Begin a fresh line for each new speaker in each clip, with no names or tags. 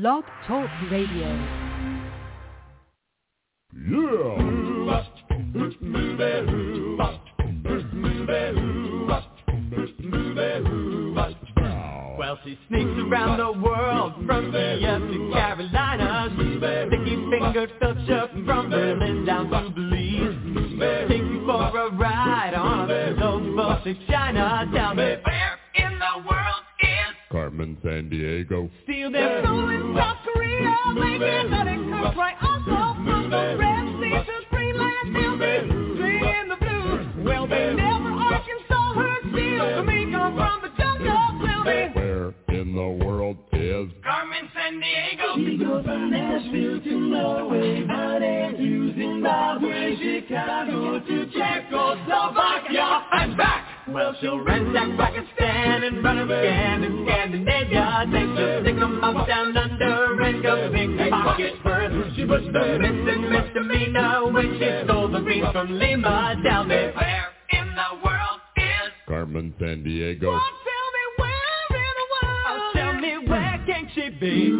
Blog Talk Radio. Yeah.
Well, she sneaks around the world from Kiev to Carolina. Sticky finger toucher from Berlin down to Belize. Take you for a ride on a to China. Tell me is
Carmen Sandiego.
Steal their soul in South Korea, making money comes right also from the Red Sea to Greenland. They'll be singing the blues. Well, they never Arkansas heard steel. Jamaica from the jungle. Tell me
Where in the world is
Carmen Sandiego.
She goes from Nashville to Norway, Honey to Zimbabwe, Chicago to
Czechoslovakia and back. Well, she'll ransack Pakistan and run again in Scandinavia. Then she'll stick 'em up down under and go big pocket first. She was the missing misdemeanor when she stole the beans from Lima. Tell me where in the world is
Carmen
Sandiego? Can she be?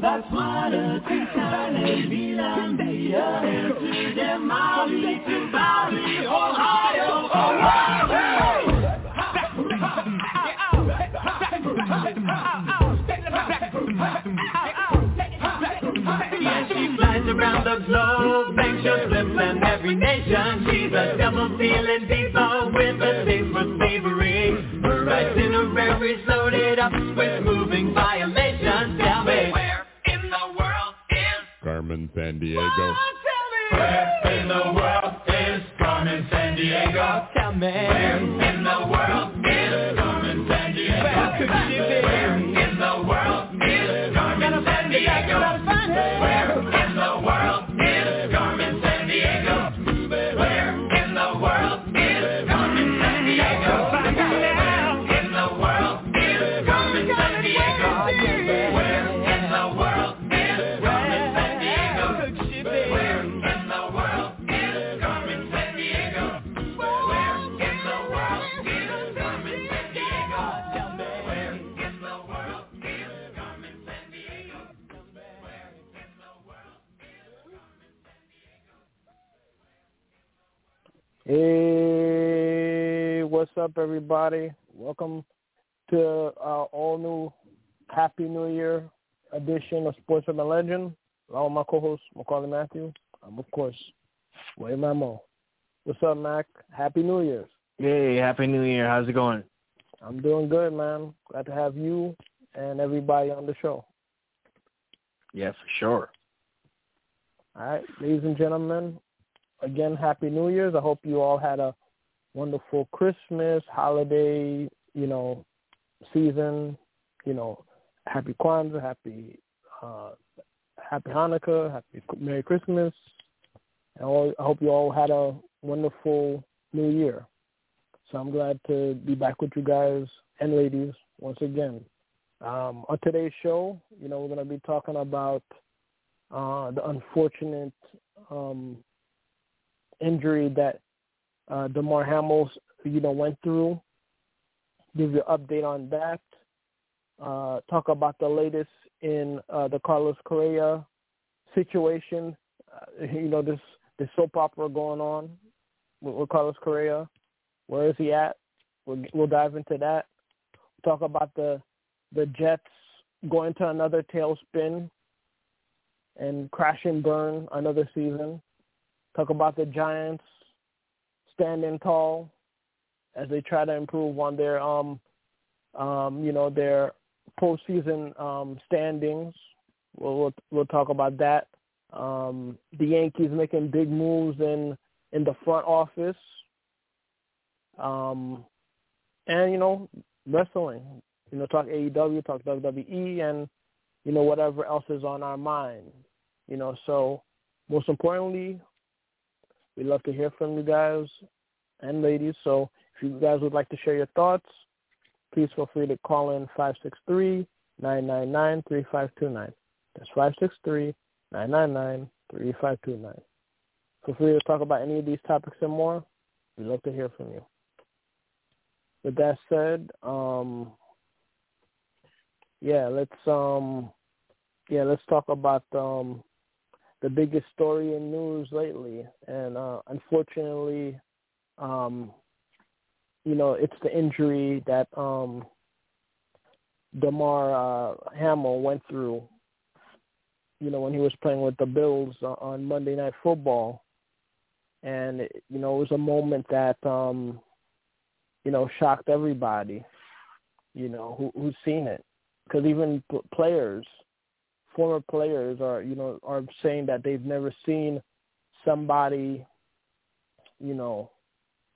Botswana to Thailand, Finlandia, Amsterdam, Mali to Bali, Ohio, Ohio.
Yeah, she flies around the globe, thanks your slips and every nation. She's a double-dealing diva with a taste for slavery. Her itinerary's loaded up with moving violations. Tell me, where in the world is
Carmen Sandiego.
Where in the world is Carmen Sandiego? Tell me. Where in the world is Carmen Sandiego? Where could she be? Where in the world is Carmen Sandiego? Where
up, everybody? Welcome to our all new Happy New Year edition of Sports Legend. Along with my co-host Maccorley Mathieu. I'm of course Way Mamo. What's up, Mac? Happy New Year's.
Hey, happy New Year. How's it going?
I'm doing good, man. Glad to have you and everybody on the show.
Yeah, for sure.
All right, ladies and gentlemen, again, Happy New Year's. I hope you all had a wonderful Christmas, holiday, you know, season. You know, Happy Kwanzaa, Happy uh, Happy Hanukkah, Happy Merry Christmas. And I hope you all had a wonderful New Year. So I'm glad to be back with you guys and ladies once again. Um, on today's show, you know, we're going to be talking about uh, the unfortunate um, injury that uh, Damar Hamlin, you know, went through. Give you an update on that. Uh, talk about the latest in uh, the Carlos Correa situation. Uh, you know, this this soap opera going on with, with Carlos Correa. Where is he at? We'll, we'll dive into that. Talk about the the Jets going to another tailspin and crash and burn another season. Talk about the Giants standing tall as they try to improve on their um um you know their postseason um standings. We'll we'll, we'll talk about that. Um the Yankees making big moves in in the front office. Um and you know wrestling. You know talk AEW, talk WWE and you know whatever else is on our mind. You know so most importantly, we love to hear from you guys and ladies. So if you guys would like to share your thoughts, please feel free to call in 563-999-3529. That's 563-999-3529. Feel free to talk about any of these topics and more. We'd love to hear from you. With that said, um, yeah, let's um, yeah, let's talk about um, the biggest story in news lately, and uh, unfortunately, um, you know, it's the injury that um, Damar uh, Hamlin went through. You know, when he was playing with the Bills on Monday Night Football, and you know, it was a moment that um, you know shocked everybody. You know, who who's seen it, because even p- players, former players, are you know are saying that they've never seen somebody, you know,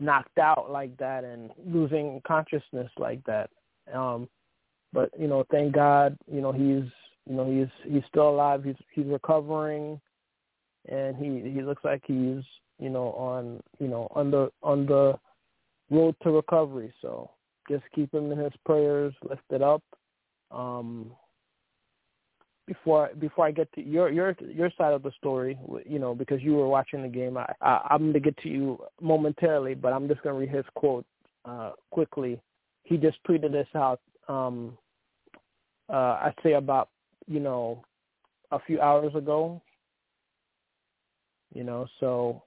knocked out like that and losing consciousness like that. Um, but you know, thank God, you know he's you know he's he's still alive. He's he's recovering, and he he looks like he's you know on you know on the on the road to recovery. So just keep him in his prayers, lift it up. Um, before before I get to your your your side of the story, you know, because you were watching the game, I, I I'm gonna get to you momentarily, but I'm just gonna read his quote uh, quickly. He just tweeted this out. Um, uh, I'd say about you know a few hours ago. You know, so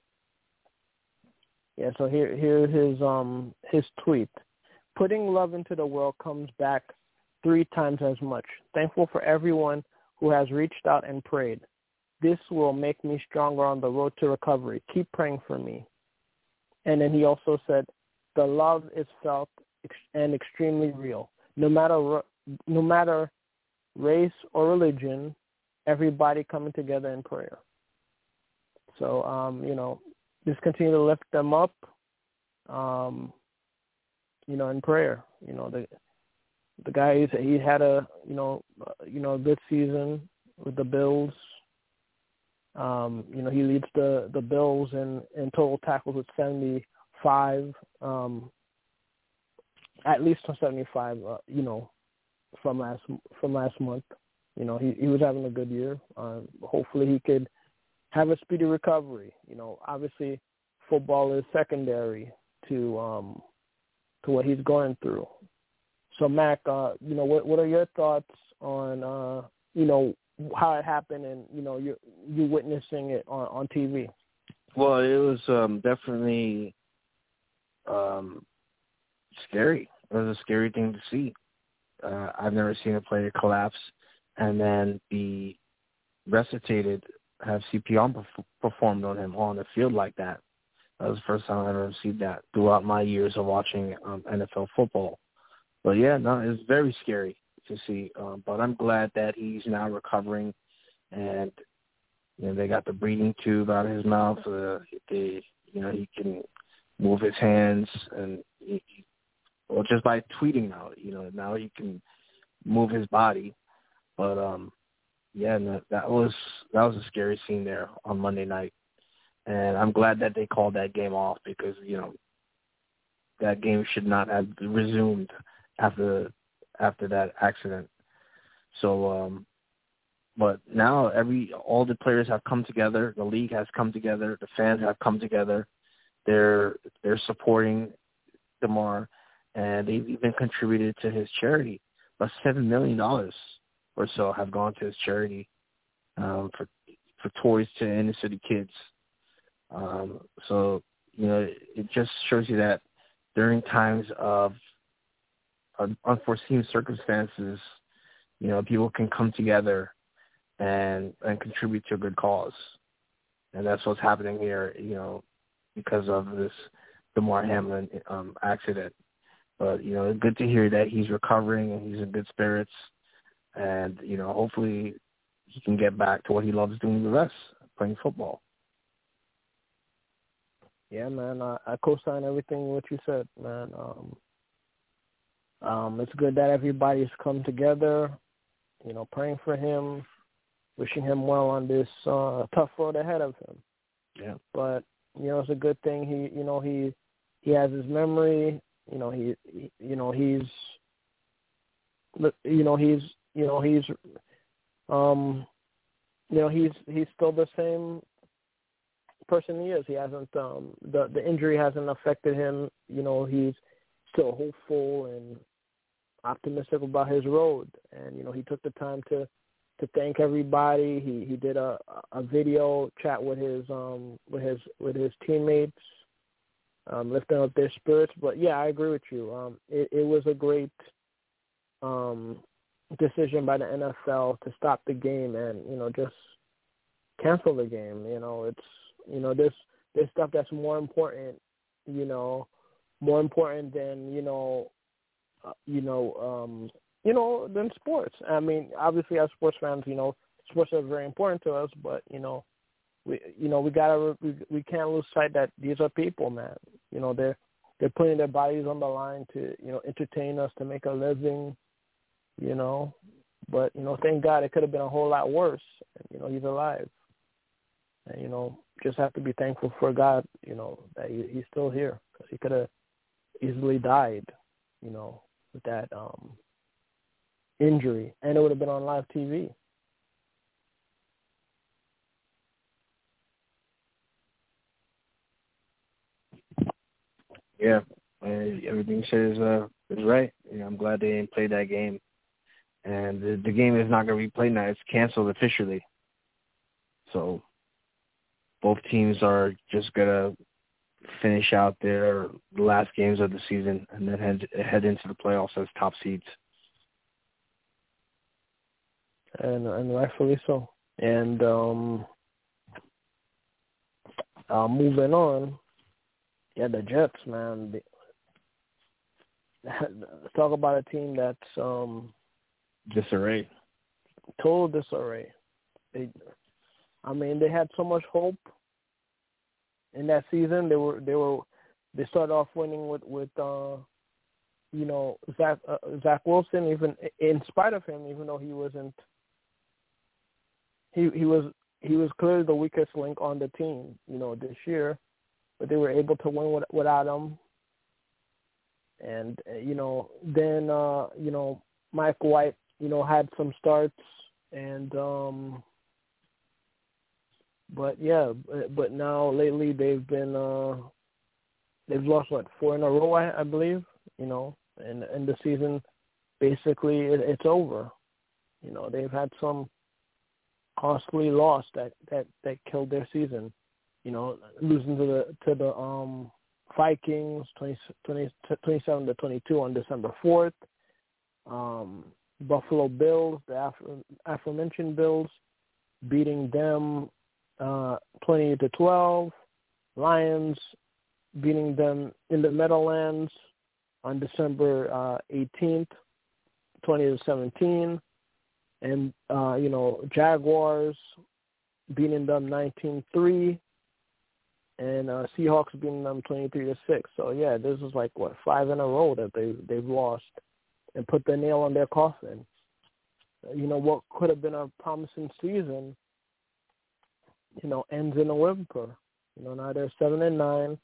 yeah, so here here's his um his tweet. Putting love into the world comes back three times as much. Thankful for everyone who has reached out and prayed. This will make me stronger on the road to recovery. Keep praying for me. And then he also said, the love is felt and extremely real. No matter no matter race or religion, everybody coming together in prayer. So um, you know, just continue to lift them up. Um, you know, in prayer. You know, the the guy he had a you know uh, you know a good season with the Bills. Um, you know, he leads the the Bills in in total tackles with 75. Um, at least 75. Uh, you know, from last from last month. You know, he he was having a good year. Uh, hopefully, he could have a speedy recovery. You know, obviously, football is secondary to um to what he's going through. So, Mac, uh, you know, what what are your thoughts on uh, you know how it happened and you know you you witnessing it on on TV?
Well, it was um definitely um scary. It was a scary thing to see. Uh, I've never seen a player collapse and then be resuscitated, have CPR performed on him on the field like that. That was the first time I've ever seen that throughout my years of watching um, NFL football. But yeah, no, it's very scary to see. Um, but I'm glad that he's now recovering, and you know they got the breathing tube out of his mouth. Uh, they, you know, he can move his hands, and he, or just by tweeting now, you know, now he can move his body. But um, yeah, no, that was that was a scary scene there on Monday night, and I'm glad that they called that game off because you know that game should not have resumed after after that accident. So, um, but now every all the players have come together. The league has come together. The fans have come together. They're they're supporting Damar, and they've even contributed to his charity. About seven million dollars or so have gone to his charity um, for for toys to inner city kids. Um, so you know, it just shows you that during times of unforeseen circumstances, you know, people can come together and and contribute to a good cause, and that's what's happening here. You know, because of this Damar Hamlin um, accident. But you know, good to hear that he's recovering and he's in good spirits, and you know, hopefully he can get back to what he loves doing the best, playing football.
Yeah, man, I, I co-sign everything what you said, man. Um, um, it's good that everybody's come together, you know, praying for him, wishing him well on this uh, tough road ahead of him.
Yeah.
But you know, it's a good thing he, you know, he he has his memory. You know, he, he you know, he's, you know, he's, you know, he's, um, you know, he's he's still the same person he is. He hasn't um the the injury hasn't affected him. You know, he's still hopeful and optimistic about his road. And you know, he took the time to to thank everybody. He he did a a video chat with his um with his with his teammates, um, lifting up their spirits. But yeah, I agree with you. Um, it, it was a great um decision by the NFL to stop the game and you know just cancel the game. You know, it's you know there's there's stuff that's more important. You know, more important than you know, you know, um, you know, than sports. I mean, obviously as sports fans, you know, sports are very important to us, but you know, we you know we gotta we we can't lose sight that these are people, man. You know, they're they're putting their bodies on the line to you know entertain us to make a living. You know, but you know, thank God it could have been a whole lot worse. You know, he's alive, and you know, just have to be thankful for God. You know that he, he's still here because he could have easily died. You know, with that um injury, and it would have been on live TV.
Yeah, everything says uh is right. You know, I'm glad they didn't play that game, and the, the game is not going to be played now. It's canceled officially. So both teams are just gonna finish out their last games of the season and then head head into the playoffs as top seeds.
And and rightfully so. And um uh moving on. Yeah, the Jets, man. Let's talk about a team that's um
disarray.
Total disarray. They I mean, they had so much hope in that season. They were they were they started off winning with with uh, you know Zach uh, Zach Wilson. Even in spite of him, even though he wasn't he he was he was clearly the weakest link on the team. You know this year, but they were able to win with, without him. And uh, you know then uh, you know Mike White you know had some starts and um but yeah, but now lately they've been uh they've lost what four in a row, I, I believe. You know, and and the season basically it, it's over. You know, they've had some costly loss that that that killed their season. You know, losing to the to the um Vikings 20, 20, 27 to 22 on December 4th. Um, Buffalo Bills, the aforementioned Bills, beating them uh, 20 to 12. Lions beating them in the Meadowlands on December uh, 18th, 20 to 17, and uh, you know Jaguars beating them 19-3, and uh, Seahawks beating them 23 to 6. So yeah, this is like what five in a row that they they've lost and put the nail on their coffin. You know what could have been a promising season you know, ends in a whimper. You know, now they're seven and nine.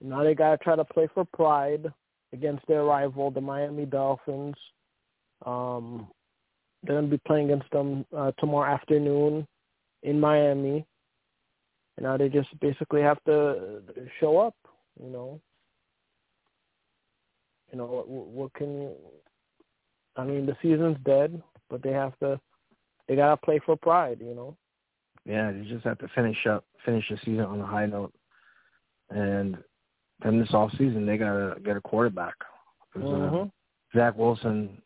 Now they gotta try to play for pride against their rival, the Miami Dolphins. Um, they're gonna be playing against them uh, tomorrow afternoon in Miami. And now they just basically have to show up. You know. You know what? What can you? I mean, the season's dead, but they have to. They gotta play for pride. You know
yeah, you just have to finish up, finish the season on a high note, and then this off season they gotta get a quarterback. Uh, mm-hmm. Uh, Zach Wilson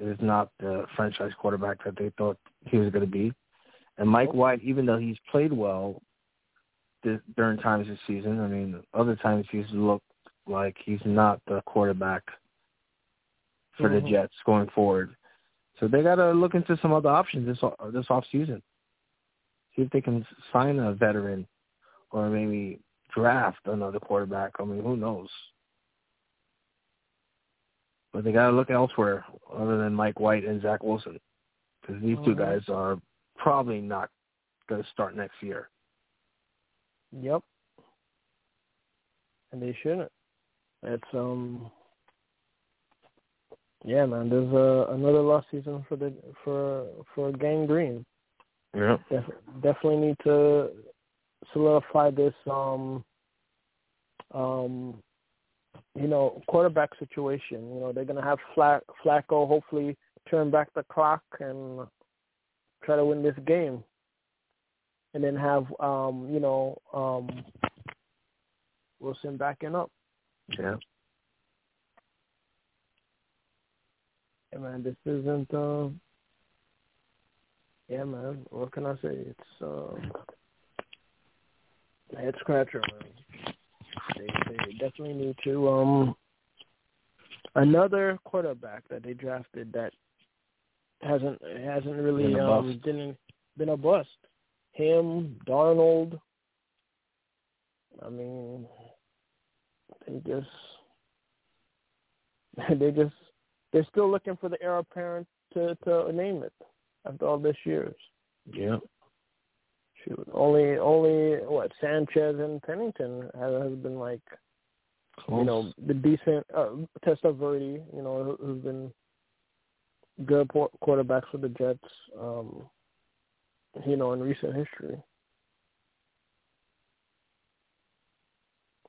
is not the franchise quarterback that they thought he was going to be, and Mike White, even though he's played well this, during times this season, I mean, other times he's looked like he's not the quarterback for mm-hmm. the Jets going forward. So they got to look into some other options this this off season. See if they can sign a veteran or maybe draft another quarterback. I mean, who knows? But they got to look elsewhere other than Mike White and Zach Wilson because these two mm-hmm. guys are probably not going to start next year.
Yep. And they shouldn't. It's um yeah, man. There's a another lost season for the for for Gang Green.
Yeah.
Def- definitely need to solidify this um um you know, quarterback situation. You know, they're gonna have Flack Flacco hopefully turn back the clock and try to win this game, and then have um, you know um, Wilson backing up.
Yeah.
Yeah, man, this isn't. Uh, yeah, man. What can I say? It's uh, head scratcher, man. They, they definitely need to. Um, another quarterback that they drafted that hasn't hasn't really
Been
um didn't been a bust. Him, Darnold. I mean, they just they just they're still looking for the heir apparent to to name it after all these years.
Yeah.
Shoot, only only what Sanchez and Pennington has, has been like
Close.
you know the decent uh, Testaverde, you know, who- who's been good por- quarterbacks for the Jets, um, you know, in recent history.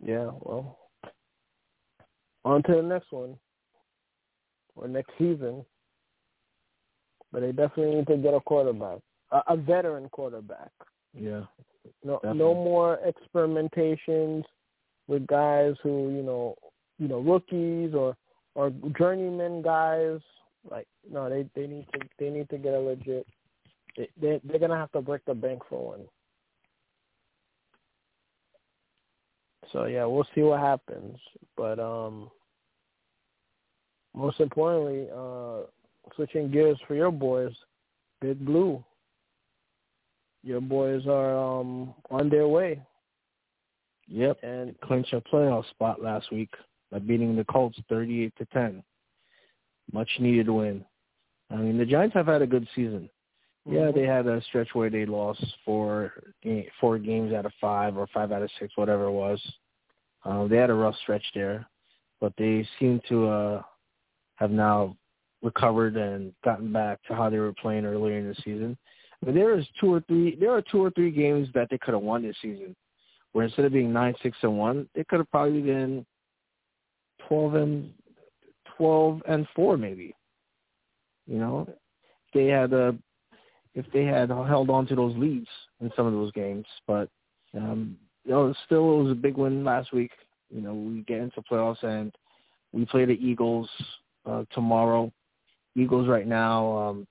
Yeah, well, on to the next one or next season. But they definitely need to get a quarterback, a, a veteran quarterback.
Yeah.
No,
Definitely.
no more experimentations with guys who you know, you know, rookies or or journeyman guys. Like, no, they they need to they need to get a legit. They they- they're gonna have to break the bank for one. So yeah, we'll see what happens. But um, most importantly, uh, switching gears for your boys, Big Blue. Your boys are um on their way,
Yep.
and
Clinched a playoff spot last week by beating the Colts 38 to 10. Much needed win. I mean, the Giants have had a good season. Yeah, they had a stretch where they lost four four games out of five or five out of six, whatever it was. Um, they had a rough stretch there, but they seem to uh, have now recovered and gotten back to how they were playing earlier in the season. But there is two or three there are two or three games that they could have won this season, where instead of being nine six and one, they could have probably been twelve and twelve and four maybe. You know, they had a if they had held on to those leads in some of those games. But um, you know, still it was a big win last week. You know, we get into playoffs and we play the Eagles uh, tomorrow. Eagles right now, um,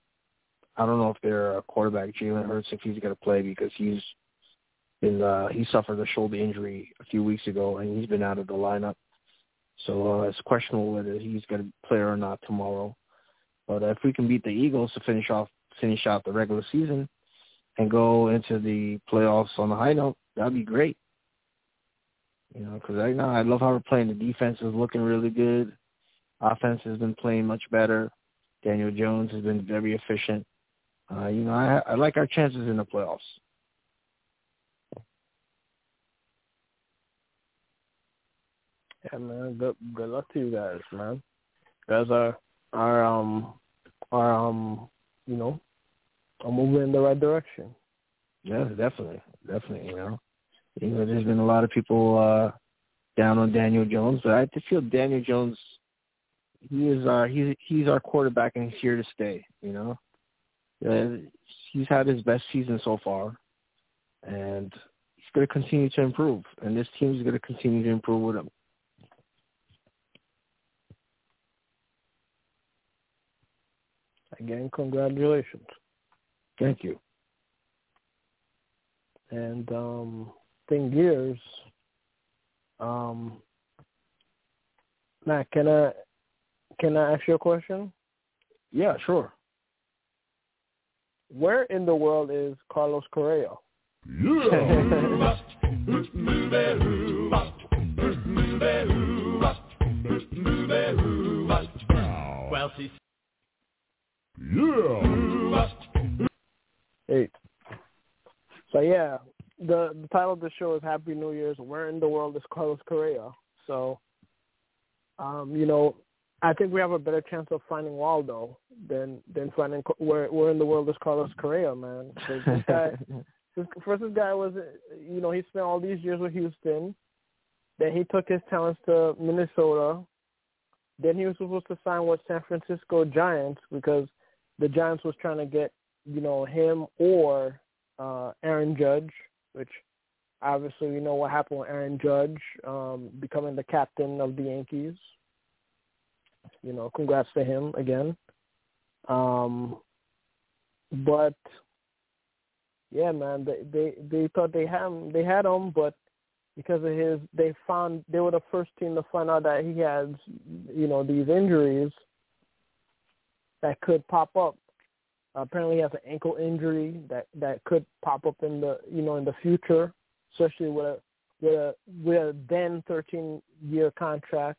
I don't know if their uh, quarterback Jalen Hurts if he's going to play because he's been uh, he suffered a shoulder injury a few weeks ago and he's been out of the lineup. So uh, it's questionable whether he's going to play or not tomorrow. But if we can beat the Eagles to finish off finish out the regular season and go into the playoffs on a high note, that'd be great. You know, because right now I love how we're playing. The defense is looking really good. Offense has been playing much better. Daniel Jones has been very efficient. Uh, you know, I, I like our chances in the playoffs.
Yeah, man. Good good luck to you guys, man. You guys are are um are um you know are moving in the right direction.
Yeah, definitely, definitely. You know, you know, there's been a lot of people uh, down on Daniel Jones, but I just feel Daniel Jones. He is our he's he's our quarterback, and he's here to stay. You know, uh, he's had his best season so far, and he's going to continue to improve, and this team is going to continue to improve with him.
Again, congratulations.
Thank you.
And um thing gears. Um Matt, can I can I ask you a question?
Yeah, sure.
Where in the world is Carlos Correa?
Yeah.
Well, she's
Yeah.
Eight. So yeah, the the title of the show is Happy New Year's. Where in the world is Carlos Correa? So, um, you know, I think we have a better chance of finding Waldo than than finding where where in the world is Carlos Correa, man. this guy, this, first this guy was, you know, he spent all these years with Houston. Then he took his talents to Minnesota. Then he was supposed to sign with San Francisco Giants because the Giants was trying to get you know, him or uh, Aaron Judge, which obviously we know what happened with Aaron Judge um, becoming the captain of the Yankees. You know, congrats to him again. Um, but yeah, man, they they they thought they had him, they had him, but because of his, they found they were the first team to find out that he had, you know, these injuries that could pop up. apparently, he has an ankle injury that that could pop up in the you know in the future, especially with a with a with a then 13 year contract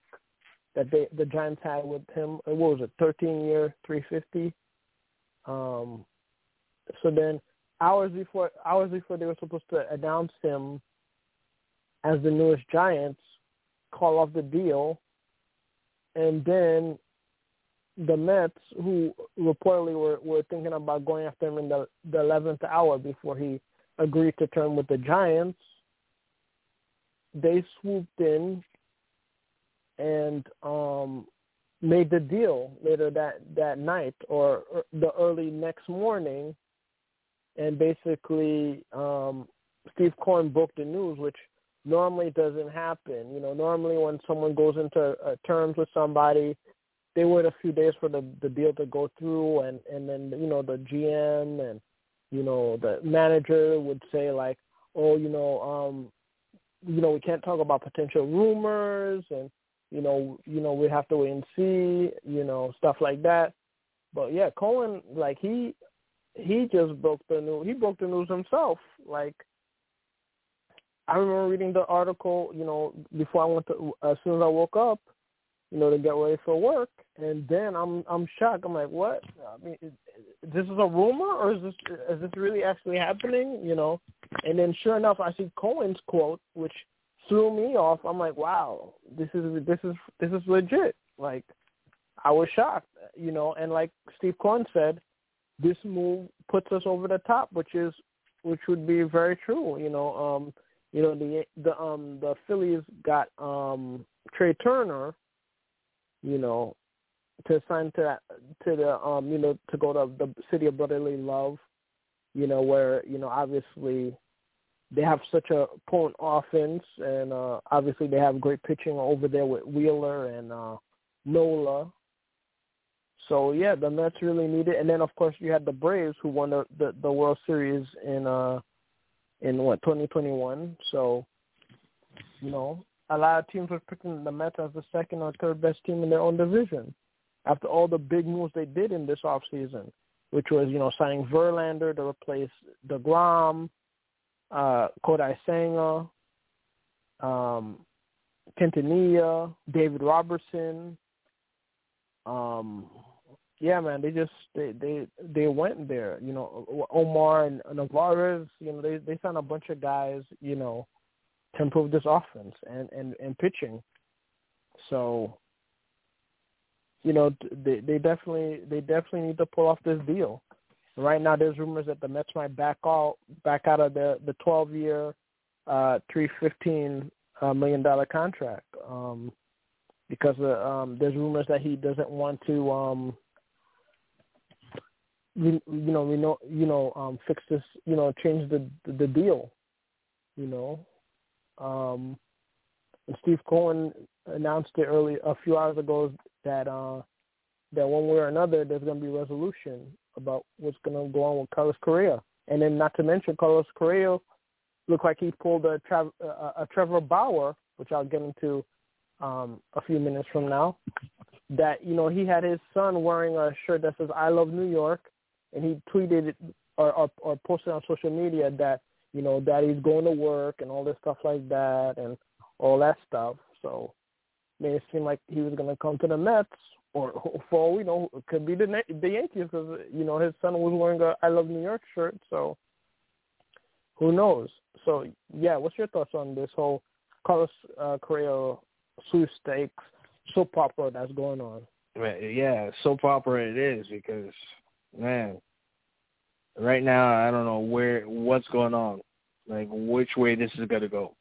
that they the Giants had with him. What was it? 13 year, 350. Um, so then hours before hours before they were supposed to announce him as the newest Giants, call off the deal, and then the Mets, who reportedly were, were thinking about going after him in the the eleventh hour before he agreed to term with the Giants, they swooped in and um made the deal later that that night or, the early next morning. And basically um Steve Cohen broke the news which normally doesn't happen. You know normally when someone goes into uh, terms with somebody they wait a few days for the the deal to go through and and then you know the GM and you know the manager would say like oh you know um you know we can't talk about potential rumors and you know, you know, we have to wait and see, you know, stuff like that. But yeah, Cohen, like he he just broke the news. He broke the news himself. Like I remember reading the article, you know, before I went to as soon as I woke up, you know, to get ready for work, and then I'm I'm shocked. I'm like, what? I mean, is, this is a rumor, or is this is this really actually happening? You know, and then sure enough, I see Cohen's quote, which threw me off. I'm like, wow, this is this is this is legit. Like, I was shocked, you know. And like Steve Cohen said, this move puts us over the top, which is which would be very true. You know, um, you know the the um the Phillies got um Trea Turner, you know, to sign to that to the um you know to go to the city of brotherly love, you know where you know obviously they have such a potent offense, and uh, obviously they have great pitching over there with Wheeler and uh, Nola. So yeah, the Mets really need it, and then of course you had the Braves who won the the, the World Series in uh in what 2021. So you know a lot of teams were picking the Mets as the second or third best team in their own division after all the big moves they did in this off season, which was you know signing Verlander to replace Degrom uh, Kodai Senga, um, Quintanilla, David Robertson. Um, yeah, man, they just they they they went there. You know, Omar and Narvaez. You know, they they found a bunch of guys. You know, to improve this offense and and and pitching. So, you know, they they definitely they definitely need to pull off this deal. Right now, there's rumors that the Mets might back out back out of the the 12 year, uh, 315 uh, million dollar contract um, because uh, um, there's rumors that he doesn't want to, um, you, you know, we know, you know, um, fix this, you know, change the the, the deal, you know. Um, and Steve Cohen announced it early a few hours ago that uh, that one way or another there's going to be resolution about what's going to go on with Carlos Correa. And then not to mention Carlos Correa looked like he pulled a, a, a Trevor Bauer, which I'll get into um, a few minutes from now. That you know he had his son wearing a shirt that says "I love New York," and he tweeted or, or, or posted on social media that you know that he's going to work and all this stuff like that and all that stuff. So made it seem like he was going to come to the Mets, or for all we know, it could be the the Yankees because you know his son was wearing a "I Love New York" shirt. So who knows? So yeah, what's your thoughts on this whole Carlos uh, Correa sweepstakes soap opera that's going on?
Yeah, soap opera it is because man, right now I don't know where what's going on, like which way this is gonna go.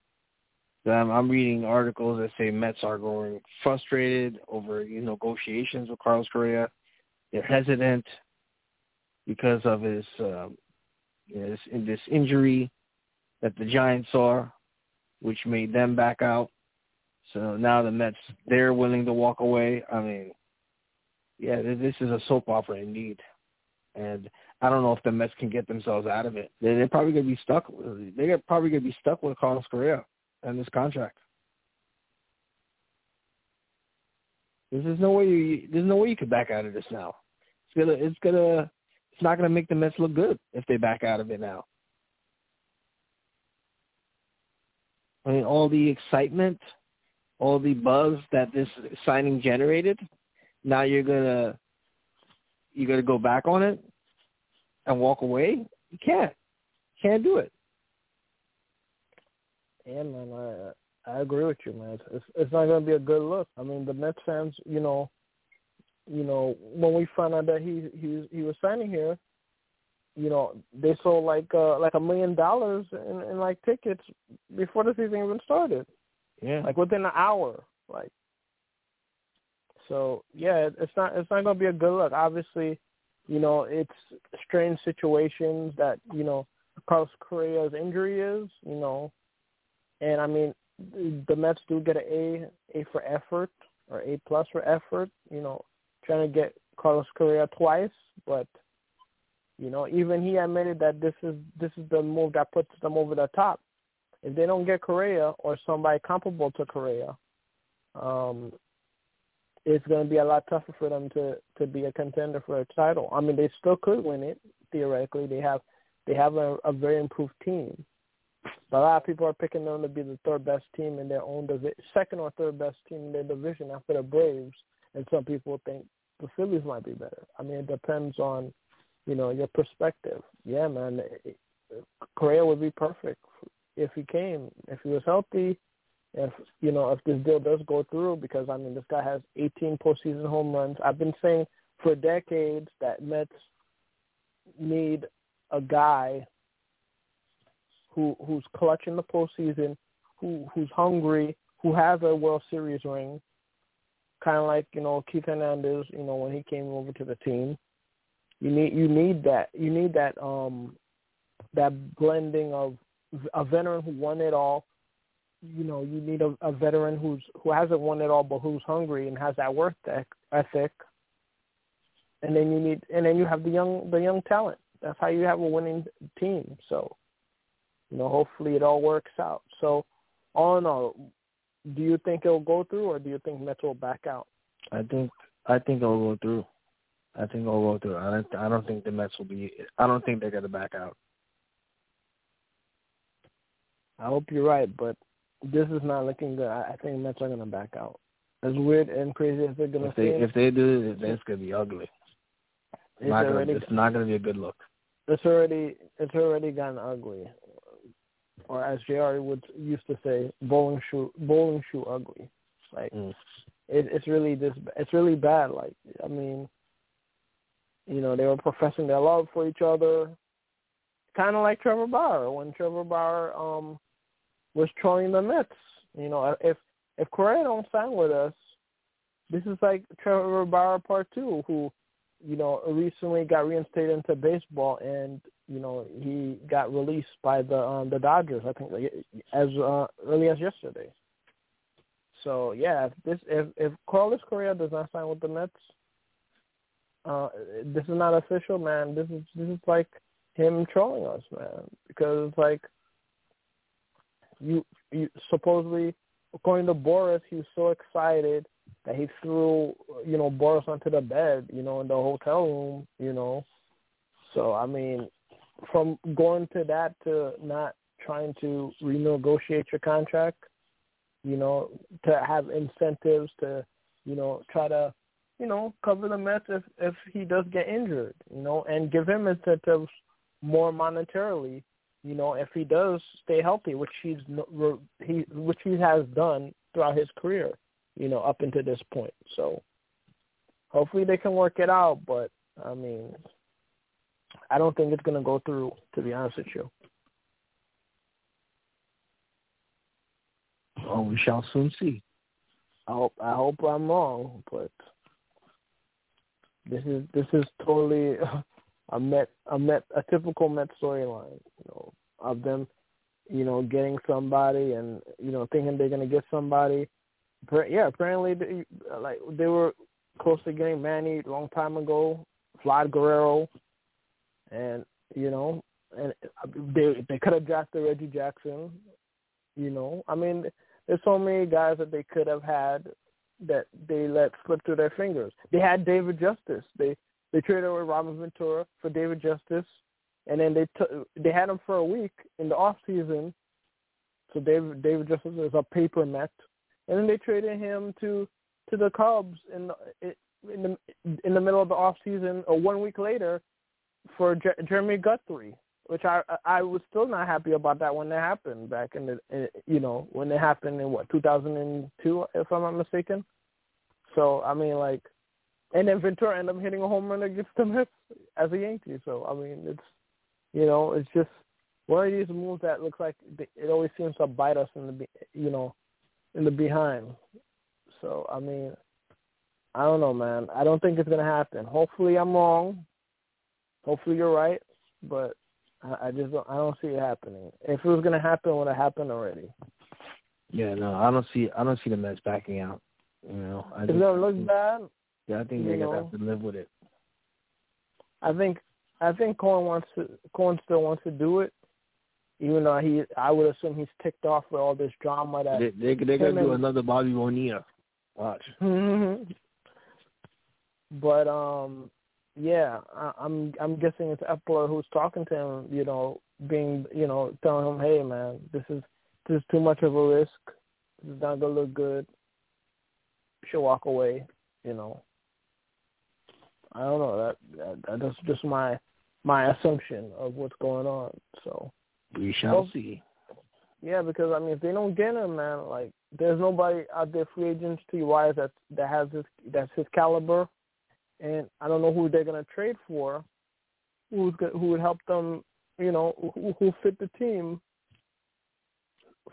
Um, I'm reading articles that say Mets are growing frustrated over negotiations with Carlos Correa. They're hesitant. because of his um, you know, this, this injury that the Giants saw, which made them back out. So now the Mets they're willing to walk away. I mean, yeah, this is a soap opera indeed, and I don't know if the Mets can get themselves out of it. They're, probably gonna be stuck. They're probably gonna be stuck with Carlos Correa and this contract. There's no way you. There's no way you could back out of this now. It's gonna. It's gonna. It's not gonna make the Mets look good if they back out of it now. I mean, all the excitement, all the buzz that this signing generated. Now you're gonna. You're gonna go back on it and walk away. You can't. you can't do it.
Yeah, man. I I agree with you, man. It's it's not going to be a good look. I mean, the Mets fans, you know, you know, when we found out that he he he was signing here, you know, they sold like uh like a million dollars in, in like tickets before the season even started.
Yeah.
Like within an hour, like. So yeah, it's not it's not going to be a good look. Obviously, you know, it's strange situations that you know Carlos Correa's injury is, you know, and I mean the Mets do get an A A for effort or A plus for effort. You know, trying to get Carlos Correa twice, but you know, even he admitted that this is this is the move that puts them over the top. If they don't get Correa or somebody comparable to Correa, um, it's going to be a lot tougher for them to to be a contender for a title. I mean, they still could win it theoretically. They have they have a, a very improved team. But a lot of people are picking them to be the third best team in their own division, second or third best team in their division after the Braves. And some people think the Phillies might be better. I mean, it depends on, you know, your perspective. Yeah, man, Correa would be perfect if he came, if he was healthy. If you know, if this deal does go through, because I mean, this guy has 18 postseason home runs. I've been saying for decades that Mets need a guy who who's clutching the postseason, who who's hungry, who has a World Series ring, kind of like you know Keith Hernandez, you know when he came over to the team. You need you need that you need that um that blending of a veteran who won it all. You know you need a, a veteran who's who hasn't won it all but who's hungry and has that work ethic. And then you need and then you have the young the young talent. That's how you have a winning team. So you know, hopefully it all works out. So, all in all, do you think it'll go through, or do you think Mets will back out?
I think I think it'll go through. I think it'll go through. I don't. I don't think the Mets will be. I don't think they're gonna back out.
I hope you're right, but this is not looking good. I, I think Mets are gonna back out. As weird and crazy as they're gonna
if they if they do, it's gonna be ugly. It's, not gonna, it's not gonna be a good look.
It's already it's already gotten ugly or as Jr. would used to say, bowling shoe bowling shoe ugly. Like mm. it, it's really this it's really bad. Like I mean, you know, they were professing their love for each other, kind of like Trevor Bauer when Trevor Bauer um was trolling the Mets. You know, if if Correa don't sign with us, this is like Trevor Bauer part two, who you know recently got reinstated into baseball and you know, he got released by the um, the Dodgers. I think as uh, early as yesterday. So yeah, if this if if Carlos Correa does not sign with the Mets, uh, this is not official, man. This is this is like him trolling us, man. Because like you you supposedly according to Boras, he was so excited that he threw you know Boras onto the bed, you know, in the hotel room, you know. So I mean, from going to that to not trying to renegotiate your contract, you know, to have incentives to, you know, try to, you know, cover the mess if if he does get injured, you know, and give him incentives more monetarily, you know, if he does stay healthy, which he's he which he has done throughout his career, you know, up until this point. So hopefully they can work it out, but I mean, I don't think it's going to go through. To be honest with you.
Oh, we shall soon see.
I hope I hope I'm wrong, but this is this is totally a Met a Met a typical Met storyline, you know, of them, you know, getting somebody and you know thinking they're gonna get somebody. Yeah, apparently, they, like they were close to getting Manny a long time ago, Vlad Guerrero, and you know, and they they could have drafted Reggie Jackson. You know, I mean, there's so many guys that they could have had that they let slip through their fingers. They had David Justice. They they traded with Robin Ventura for David Justice, and then they took they had him for a week in the off season. So David David Justice is a paper Met, and then they traded him to to the Cubs in the in the in the middle of the off season or one week later for J- Jeremy Guthrie, which I I was still not happy about that when that happened back in the you know when it happened in what 2002 if I'm not mistaken. So I mean like, and then Ventura ended up hitting a home run against the Mets as a Yankee. So I mean it's you know it's just one of these moves that looks like it always seems to bite us in the you know in the behind. So I mean, I don't know, man. I don't think it's gonna happen. Hopefully, I'm wrong. Hopefully, you're right, but I, I just don't, I don't see it happening. If it was gonna happen, it would have happened already.
Yeah, no, I don't see I don't see the Mets backing out. You know, I
it's gonna look bad.
Yeah, I think they're gonna have to live with it.
I think I think Cohen wants to Cohen still wants to do it, even though he I would assume he's ticked off with all this drama that
they, they, they're gonna do another Bobby Bonilla. Watch.
but um, yeah, I, I'm I'm guessing it's Eppler who's talking to him. You know, being you know telling him, hey man, this is this is too much of a risk. This is not gonna look good. You should walk away. You know. I don't know. That, that that's just my my assumption of what's going on. So
we shall see.
Yeah, because I mean, if they don't get him, man, like there's nobody out there free agency wise that that has this that's his caliber, and I don't know who they're gonna trade for, who's who would help them, you know, who, who fit the team,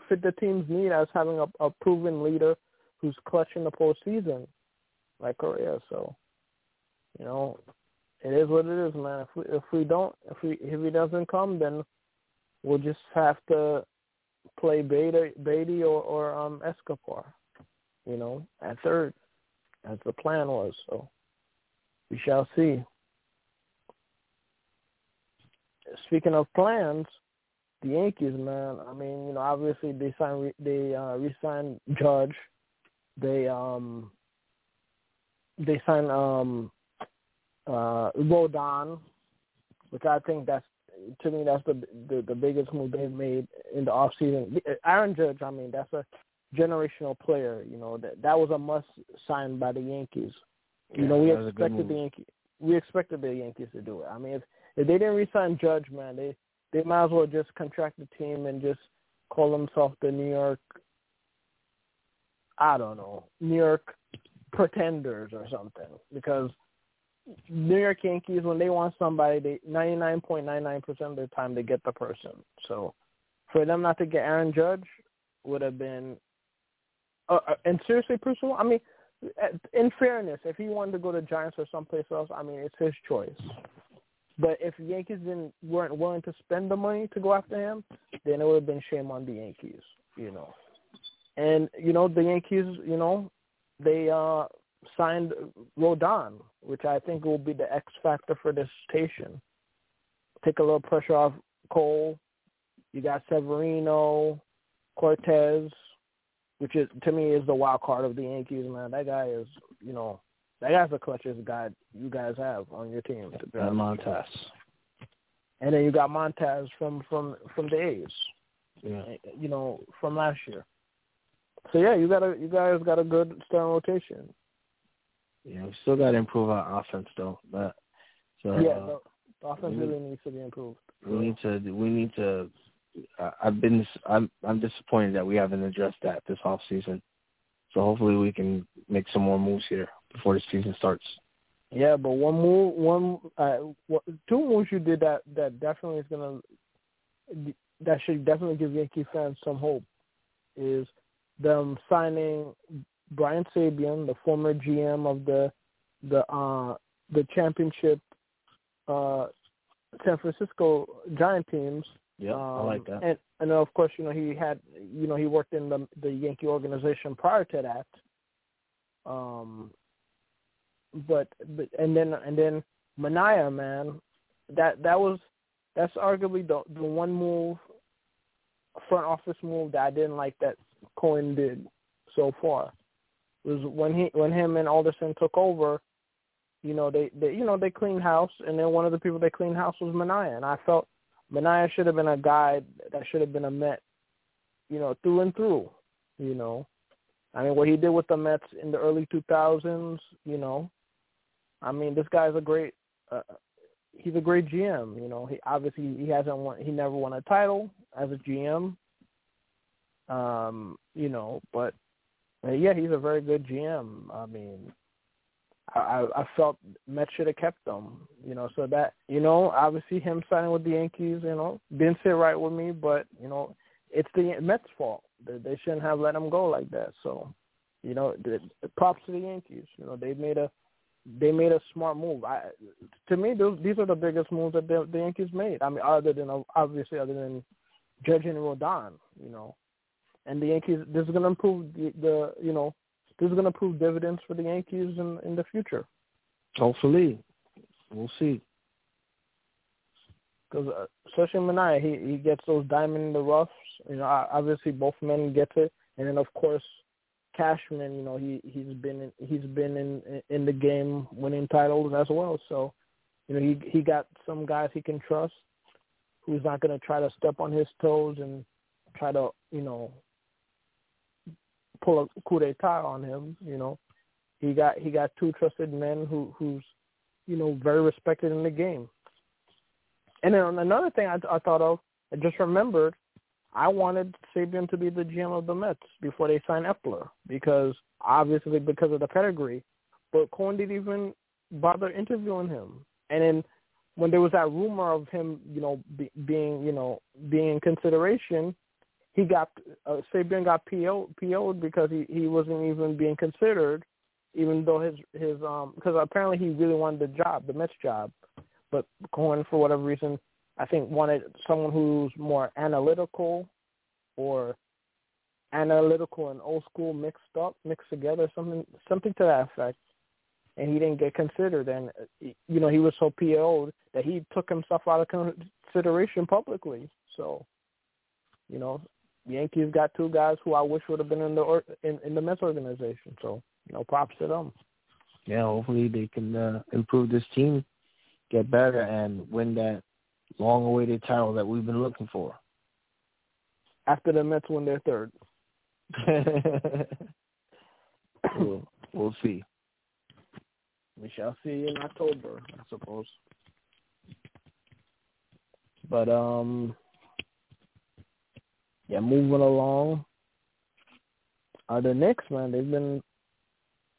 fit the team's need as having a, a proven leader who's clutch in the postseason, like Correa. So, you know, it is what it is, man. If we if we don't if we if he doesn't come, then we'll just have to play Baty, Baty or, or um, Escobar, you know, at third, as the plan was. So we shall see. Speaking of plans, the Yankees, man. I mean, you know, obviously they signed, they uh, re-signed Judge. They um, they signed um, uh, Rodon, which I think that's to me, that's the, the the biggest move they've made in the off season. Aaron Judge, I mean, that's a generational player. You know that that was a must sign by the Yankees. You
yeah,
know, we expected the Yankees. We expected the Yankees to do it. I mean, if if they didn't resign Judge, man, they they might as well just contract the team and just call themselves the New York. I don't know, New York Pretenders or something, because New York Yankees, when they want somebody, they ninety nine point nine nine percent of the time they get the person. So for them not to get Aaron Judge would have been, uh, uh and seriously, personal. I mean, in fairness, if he wanted to go to Giants or someplace else, I mean, it's his choice. But if Yankees didn't weren't willing to spend the money to go after him, then it would have been shame on the Yankees, you know. And you know the Yankees, you know, they uh signed Rodon, which I think will be the X factor for this station. Take a little pressure off Cole. You got Severino, Cortes, which is to me is the wild card of the Yankees, man. That guy is, you know, that guy's the clutchest guy you guys have on your team.
And Montas.
And then you got Montas from from from the A's.
Yeah.
Eh, eh, you know, from last year. So yeah, you got a you guys got a good starting rotation.
Yeah, we still got to improve our offense though. But so
yeah, the, the offense we, really needs to be improved.
We need to. We need to. I've been. I'm. I'm disappointed that we haven't addressed that this off season. So hopefully we can make some more moves here before the season starts.
Yeah, but one move, one, uh, two moves you did that that definitely is gonna that should definitely give Yankee fans some hope. Is them signing Brian Sabean, the former GM of the the uh, the championship uh, San Francisco Giant teams.
Yeah,
um,
I like that.
And and of course, you know, he had you know, he worked in the the Yankee organization prior to that. Um but but and then and then Minaya, man, that that was that's arguably the the one move front office move that I didn't like that Cohen did so far. Was when he when him and Alderson took over, you know, they, they you know, they cleaned house and then one of the people they cleaned house was Minaya and I felt Minaya should have been a guy that should have been a Met, you know, through and through, you know. I mean, what he did with the Mets in the early 2000s, you know, I mean, this guy's a great, uh, he's a great GM. You know, he obviously he hasn't won, he never won a title as a GM. Um, you know, but uh, yeah, he's a very good GM. I mean, I, I felt Mets should have kept them, you know, so that, you know, obviously him signing with the Yankees, you know, didn't sit right with me, but, you know, it's the Mets' fault. They, they shouldn't have let him go like that. So, you know, the, the props to the Yankees. You know, they made a they made a smart move. I, to me, those, these are the biggest moves that the, the Yankees made. I mean, other than obviously other than Judge and Rodon, you know, and the Yankees. This is going to improve the, the you know this is going to prove dividends for the Yankees in in the future.
Hopefully, we'll see.
Because uh, especially Minaya, he he gets those diamond in the roughs. You know, obviously both men get it, and then of course Cashman. You know, he he's been in, he's been in in the game winning titles as well. So, you know, he he got some guys he can trust, who's not going to try to step on his toes and try to you know pull a coup d'état on him. You know, he got he got two trusted men who who's you know very respected in the game. And then another thing I, I thought of, I just remembered, I wanted Sabean to be the GM of the Mets before they signed Eppler because obviously because of the pedigree, but Cohen didn't even bother interviewing him. And then when there was that rumor of him, you know, be, being you know being in consideration, he got uh, Sabean got PO PO'd because he he wasn't even being considered, even though his his um because apparently he really wanted the job, the Mets job, but Cohen for whatever reason I think wanted someone who's more analytical, or analytical and old school mixed up, mixed together, something something to that effect. And he didn't get considered, and you know he was so PO'd that he took himself out of consideration publicly. So, you know, Yankees got two guys who I wish would have been in the or, in, in the Mets organization. So, you know, props to them.
Yeah, hopefully they can uh, improve this team, get better, and win that long-awaited title that we've been looking for.
After the Mets win their third.
we'll, we'll see.
We shall see in October, I suppose. But um yeah, moving along. Uh, the Knicks, man, they've been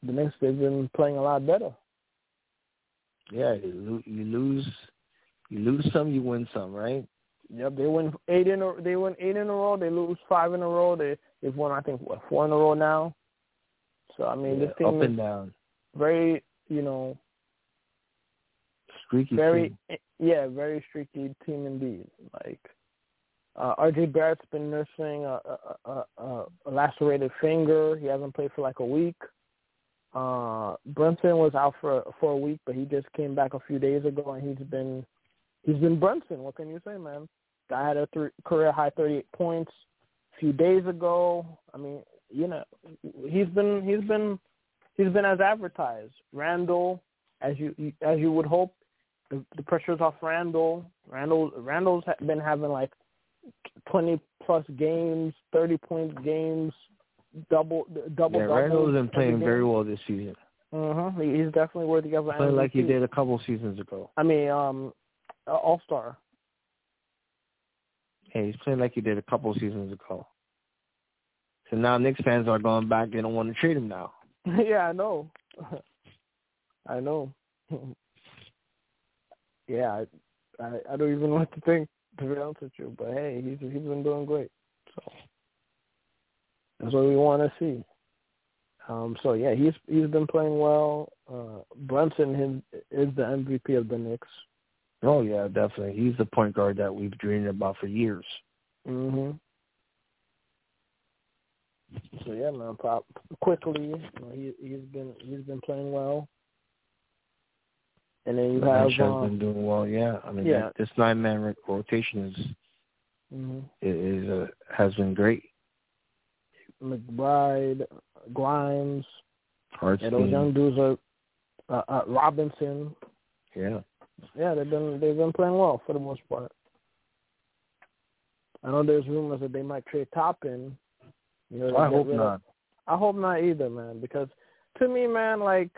the Knicks. They've been playing a lot better.
Yeah, you, you lose, you lose some, you win some, right?
Yep, they win eight in a they win eight in a row. They lose five in a row. They they've won I think what four in a row now. So I mean,
yeah,
this team
up and down,
very you know
streaky.
Very
team.
yeah, very streaky team indeed. Like uh, RJ Barrett's been nursing a, a, a, a lacerated finger. He hasn't played for like a week. Uh, Brunson was out for for a week, but he just came back a few days ago, and he's been he's been Brunson. What can you say, man? Guy had a th- career high 38 points a few days ago. I mean, you know, he's been he's been he's been as advertised. Randle, as you as you would hope, the, the pressure's off Randle. Randle Randle's been having like 20 plus games, 30 point games, double double.
Yeah, Randle's been playing
game.
very well this season.
Uh huh. He's definitely worthy of an
Playing like he did a couple seasons ago.
I mean, um, All Star.
Hey, he's playing like he did a couple seasons ago. So now Knicks fans are going back. They don't want to trade him now.
yeah, I know. I know. yeah, I, I I don't even know what to think to be honest with you. But hey, he's he's been doing great. So that's what we want to see. Um, so yeah, he's he's been playing well. Uh, Brunson his, is the MVP of the Knicks.
Oh yeah, definitely. He's the point guard that we've dreamed about for years.
Mhm. So yeah, man. Pop quickly. You know, he he's been he's been playing well. And then you have
has
um,
been doing well. Yeah, I mean,
yeah.
this nine man rotation is
mhm.
is uh, has been great.
McBride, Grimes,
Hartenstein,
yeah, those young dudes are uh, uh, Robinson.
yeah,
Yeah, they've been they've been playing well for the most part. I know there's rumors that they might trade Toppin. You know,
I hope
rid of-
not.
I hope not either, man. Because to me, man, like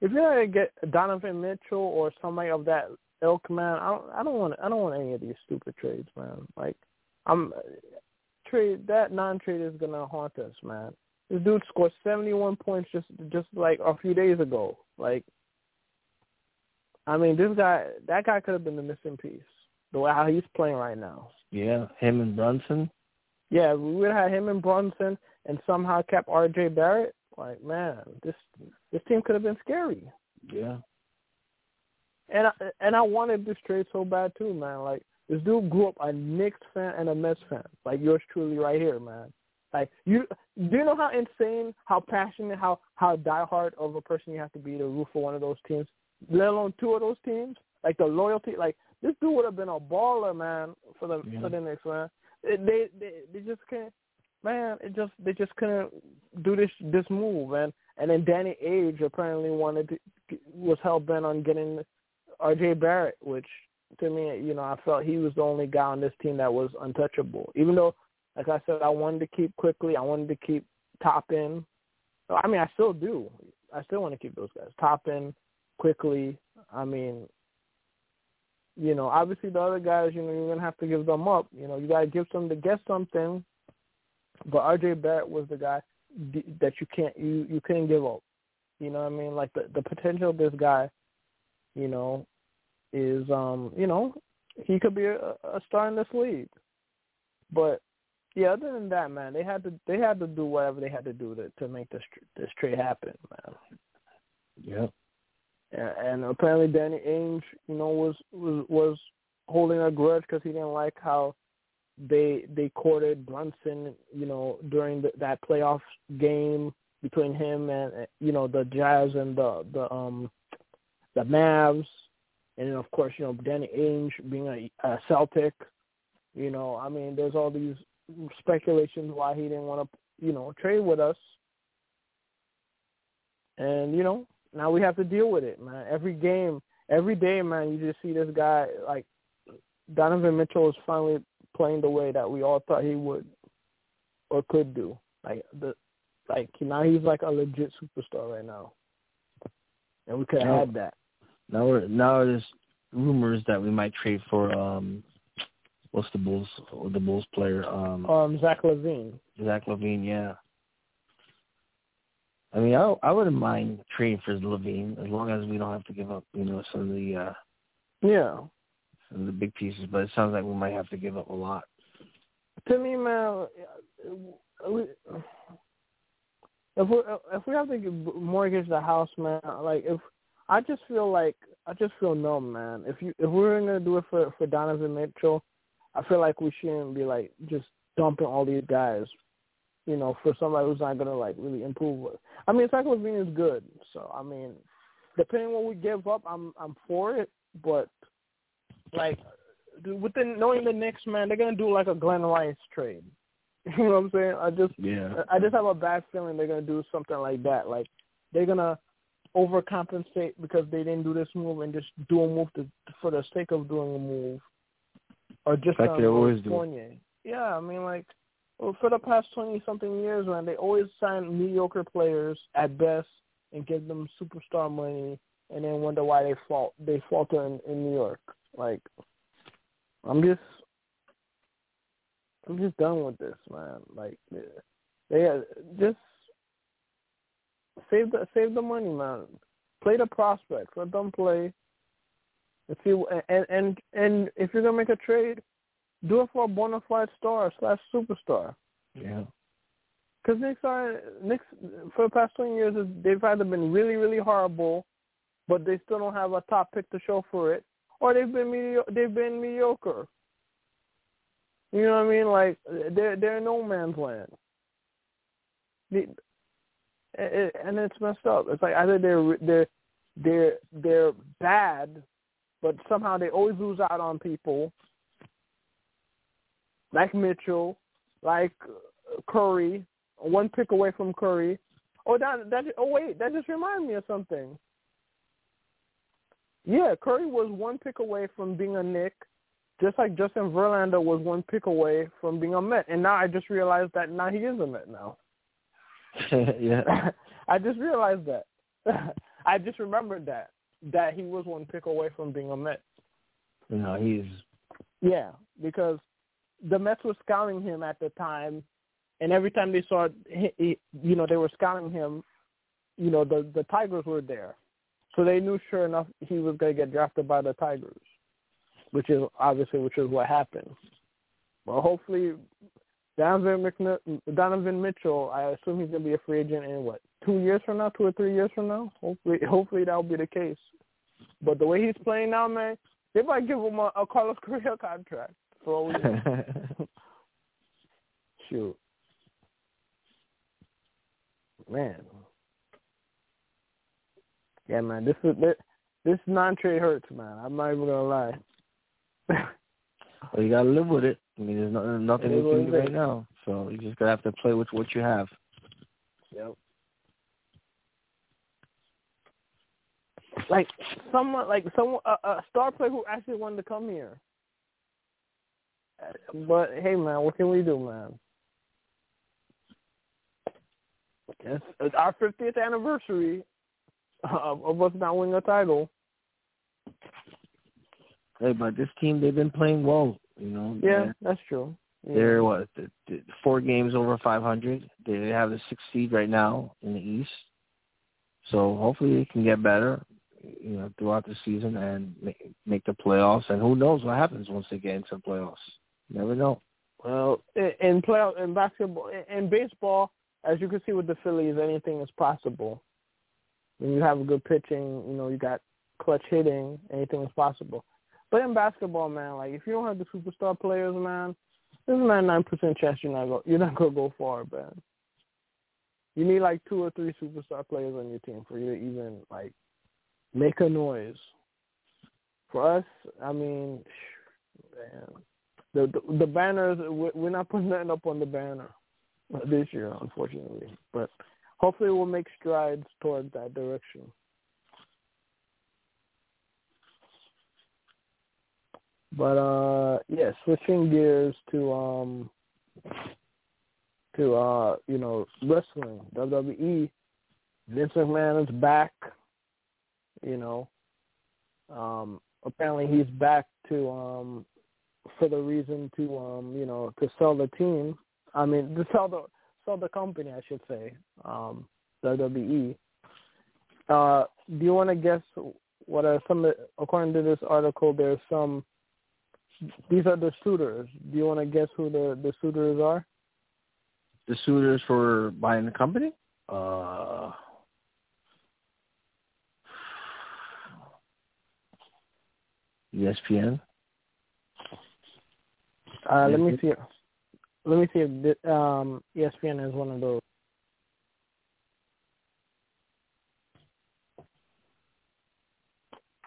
if you're gonna get Donovan Mitchell or somebody of that ilk, man, I don't, I don't want, I don't want any of these stupid trades, man. Like, I'm trade that non-trade is gonna haunt us, man. This dude scored 71 points just, just like a few days ago. Like, I mean, this guy, that guy could have been the missing piece. The way how he's playing right now.
Yeah, him and Brunson.
Yeah, we would have had him and Brunson and somehow kept R.J. Barrett. Like, man, this this team could have been scary.
Yeah,
And I, and I wanted this trade so bad too, man. Like this dude grew up a Knicks fan and a Mets fan, like yours truly right here, man. Like you, do you know how insane, how passionate, how how diehard of a person you have to be to root for one of those teams, let alone two of those teams? Like the loyalty, like this dude would have been a baller, man, for the
Yeah.
for the Knicks, man. It, they they they just can't, man. It just they just couldn't do this this move, man. And then Danny Ainge apparently wanted to was hell bent on getting R.J. Barrett, which to me, you know, I felt he was the only guy on this team that was untouchable. Even though, like I said, I wanted to keep Quickley, I wanted to keep Toppin. I mean, I still do. I still want to keep those guys Toppin, Quickley. I mean, you know, obviously the other guys, you know, you're gonna have to give them up. You know, you gotta give some to get something. But R.J. Barrett was the guy that you can't you you couldn't give up. You know what I mean? Like the the potential of this guy, you know, is um you know he could be a, a star in this league. But yeah, other than that, man, they had to they had to do whatever they had to do to to make this tr- this trade happen, man.
yeah.
And, and apparently Danny Ainge, you know, was was was holding a grudge because he didn't like how they they courted Brunson, you know, during the, that playoff game between him and you know the Jazz and the the um the Mavs, and then of course you know Danny Ainge being a, a Celtic, you know, I mean there's all these speculations why he didn't want to you know trade with us, and you know now we have to deal with it, man. Every game, every day, man, you just see this guy like Donovan Mitchell is finally playing the way that we all thought he would or could do. Like the like now he's like a legit superstar right now. And we could have had that.
Now we're now there's rumors that we might trade for um, what's the Bulls or the Bulls player um
Um Zach LaVine.
Zach LaVine. Yeah. I mean, I I wouldn't mind trading for LaVine as long as we don't have to give up, you know, some of the uh,
Yeah.
The big pieces. But it sounds like we might have to give up a lot.
To me, man, uh, if we if we have to mortgage the house, man, like if I just feel like I just feel numb, man. If you if we're gonna do it for for Donovan Mitchell, I feel like we shouldn't be like just dumping all these guys, you know, for somebody who's not gonna like really improve. I mean, Zach LaVine is good, so I mean, depending on what we give up, I'm I'm for it. But like within knowing the Knicks, man, they're gonna do like a Glen Rice trade. You know what I'm saying? I just
Yeah.
I just have a bad feeling they're gonna do something like that. Like they're gonna overcompensate because they didn't do this move and just do a move to, for the sake of doing a move, or just
Like they always do.
Yeah, I mean like well, for the past twenty something years, man, they always sign mediocre players at best and give them superstar money, and then wonder why they fall they falter in, in New York. Like I'm just I'm just done with this, man. Like, they just save the save the money, man. Play the prospects. Let them play. And see, and and and if you're gonna make a trade, do it for a bona fide star slash superstar.
Yeah.
Because Knicks are Knicks for the past twenty years, they've either been really really horrible, but they still don't have a top pick to show for it, or they've been medio- they've been mediocre. You know what I mean? Like they're they're no man's land. The, it, and it's messed up. It's like either they're they're they're they're bad, but somehow they always lose out on people, like Mitchell, like uh, Curry, one pick away from Curry. Oh, that that oh wait, that just reminded me of something. Yeah, Curry was one pick away from being a Knick, just like Justin Verlander was one pick away from being a Met. And now I just realized that now he is a Met now.
yeah.
I just realized that. I just remembered that that he was one pick away from being a Met.
No, he's
Yeah, because the Mets were scouting him at the time, and every time they saw, he, you know, they were scouting him. You know, the the Tigers were there, so they knew sure enough he was going to get drafted by the Tigers, which is obviously which is what happened. Well, hopefully, Donovan McN- Donovan Mitchell. I assume he's going to be a free agent in what two years from now, two or three years from now. Hopefully, hopefully that'll be the case. But the way he's playing now, man, they might give him a, a Carlos Correa contract for all we know. Shoot. Man. Yeah, man. This is this, this non-trade hurts, man. I'm not even gonna lie.
well, you gotta live with it. I mean, there's no, nothing you can do right now. So you just gotta have to play with what you have.
Yep. Like someone, like someone, a, a star player who actually wanted to come here. But hey, man, what can we do, man? It's, it's our 50th anniversary of, of us not winning a title.
Hey, but this team they've been playing well. You know.
Yeah, that's true. Yeah.
They're what th- th- four games over 500. They have the sixth seed right now in the East. So hopefully they can get better, you know, throughout the season and make, make the playoffs. And who knows what happens once they get into the playoffs? You never know.
Well, in, in play in basketball, in, in baseball, as you can see with the Phillies, anything is possible. When you have a good pitching, you know, you got clutch hitting, anything is possible. But in basketball, man, like if you don't have the superstar players, man, there's a ninety nine percent chance you're not go you're not gonna go far, man. You need like two or three superstar players on your team for you to even like make a noise. For us, I mean, man, the the, the banners we- we're not putting nothing up on the banner this year, unfortunately. But hopefully, we'll make strides toward that direction. But uh, yeah, switching gears to um to uh you know wrestling WWE. Vince McMahon is back. You know, um, apparently he's back to um for the reason to um you know to sell the team. I mean to sell the the company, I should say. Um, WWE. Uh, do you want to guess what are some? According to this article, there's some. These are the suitors. Do you want to guess who the the suitors are?
The suitors for buying the company? Uh, ESPN.
Uh, let me see. Let me see if thi- um, ESPN is one of those.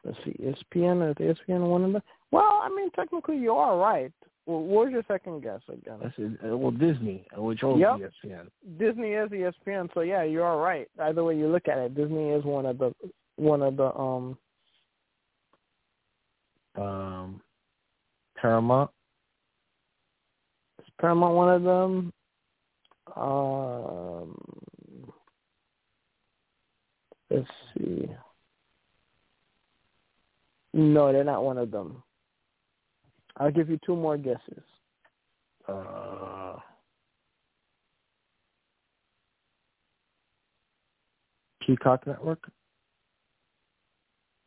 Let's see, ESPN is ESPN one of them? Well, I mean, technically you are right. Well, what was your second guess again?
That's it. Uh, Well, Disney, uh, which owns
Yep.
ESPN.
Disney is ESPN, so yeah, you are right. Either way you look at it, Disney is one of the one of the um
Um, Paramount.
Paramount one of them. Um, let's see. No, they're not one of them. I'll give you two more guesses.
Uh, Peacock Network.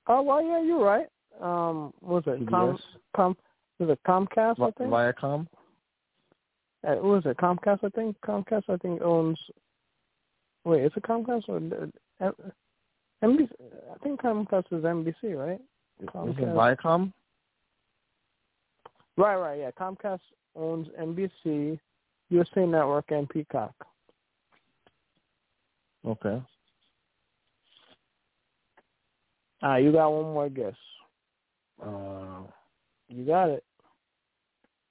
Oh well, yeah, you're right. Um, what was it Com
CBS.
Com? Was it Comcast? I think.
Viacom.
Uh, what was it Comcast? I think Comcast. I think owns. Wait, is it Comcast or uh, NBC? I think Comcast is NBC, right?
Is it Viacom?
Right, right, yeah. Comcast owns NBC, USA Network, and Peacock.
Okay.
Ah, you got one more guess.
Uh,
You got it.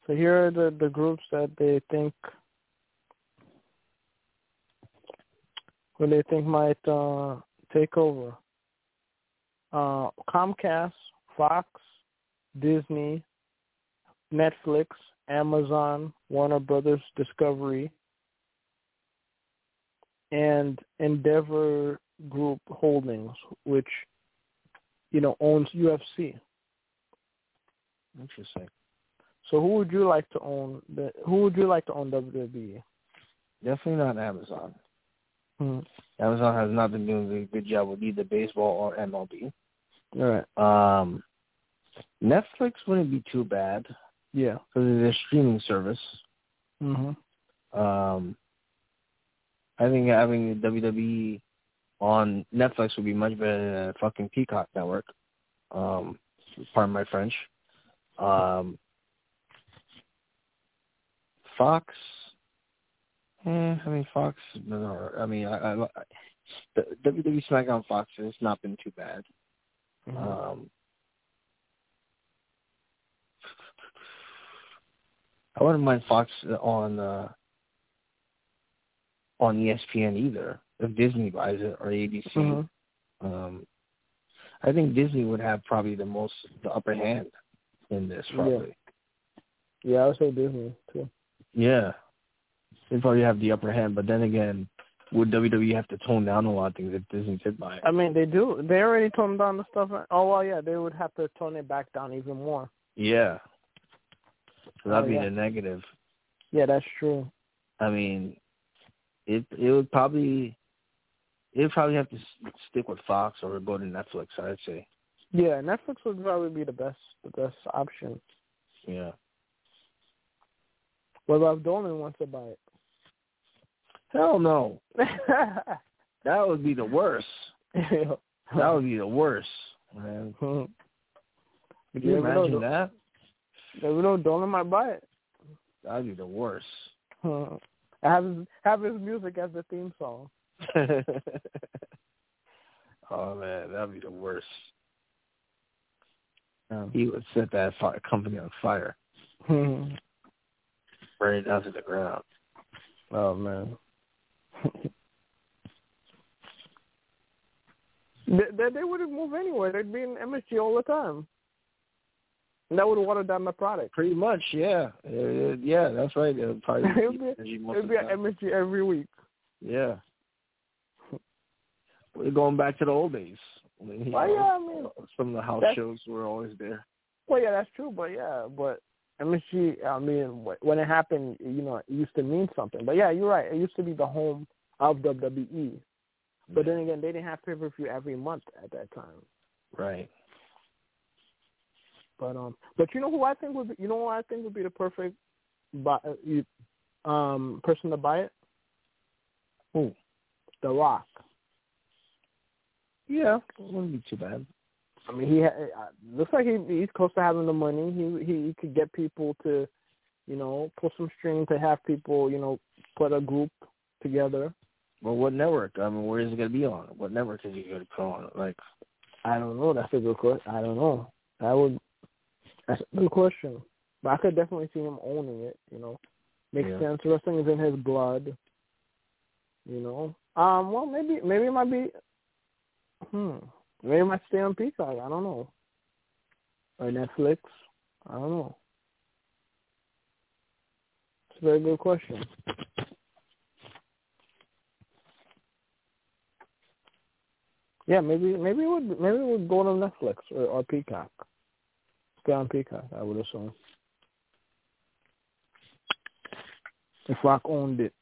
So here are the, the groups that they think who they think might uh, take over. Uh, Comcast, Fox, Disney, Netflix, Amazon, Warner Brothers Discovery, and Endeavor Group Holdings, which you know owns UFC.
interesting.
So who would you like to own? The, who would you like to own WWE?
Definitely not Amazon.
Hmm.
Amazon has not been doing a good job with either baseball or MLB.
All right.
Um, Netflix wouldn't be too bad
Yeah.
because it's a streaming service.
Mm-hmm.
Um, I think having WWE on Netflix would be much better than a fucking Peacock network. Um, pardon my French. Um, Fox. Eh, I mean Fox. No, I mean I, I, I the WWE SmackDown Fox has not been too bad.
Mhm.
Um, I wouldn't mind Fox on uh, on ESPN either if Disney buys it or ABC.
Mhm.
Um, I think Disney would have probably the most the upper hand in this probably.
Yeah, I would say Disney too.
Yeah, they probably have the upper hand. But then again, would WWE have to tone down a lot of things if Disney did buy it?
I mean, they do. They already toned down the stuff. Oh well, yeah, they would have to tone it back down even more.
Yeah, so that'd
Oh,
be
yeah.
the negative.
Yeah, that's true.
I mean, it it would probably it would probably have to stick with Fox or go to Netflix. I'd say.
Yeah, Netflix would probably be the best, the best option.
Yeah.
What about if Dolan wants to buy it?
Hell no. That would be the worst. That would be the worst, man. Could you imagine
know.
that?
we know Dolan might buy it.
That'd be the worst.
Have his, have his music as the theme song.
oh man, that'd be the worst.
Um,
He would set that fi- company on fire,
hmm.
Burn it down to the ground.
oh man. they, they, they wouldn't move anywhere. They'd be in MSG all the time. And that would water down the product.
Pretty much, yeah, Uh, yeah, that's right. It would probably
It'd
be
be-
energy
It'd be at. MSG every week.
Yeah. We're going back to the old days. When,
Well,
know,
yeah, I mean,
some of the house shows were always there.
well, yeah, that's true. But yeah, but MSG, I mean, when it happened, you know, it used to mean something. But yeah, you're right. It used to be the home of WWE. But then again, they didn't have pay per view every month at that time.
Right.
But um, but you know who I think would be, you know who I think would be the perfect, buy, um, person to buy it.
Who?
The Rock.
Yeah, it wouldn't be too bad.
I mean, he ha- looks like he he's close to having the money. He he could get people to, you know, pull some string to have people, you know, put a group together.
Well, what network? I mean, where is it going to be on? What network is he going to put on? Like,
I don't know. That's a good question. I don't know. That would. That's a good question. But I could definitely see him owning it. You know, makes
Yeah.
sense. Wrestling is in his blood. You know. Um. Well, maybe maybe it might be. Hmm. Maybe might stay on Peacock. I don't know. Or Netflix. I don't know. It's a very good question. Yeah, maybe maybe it would maybe it would go to Netflix or, or Peacock. Stay on Peacock, I would assume. If Rock owned it.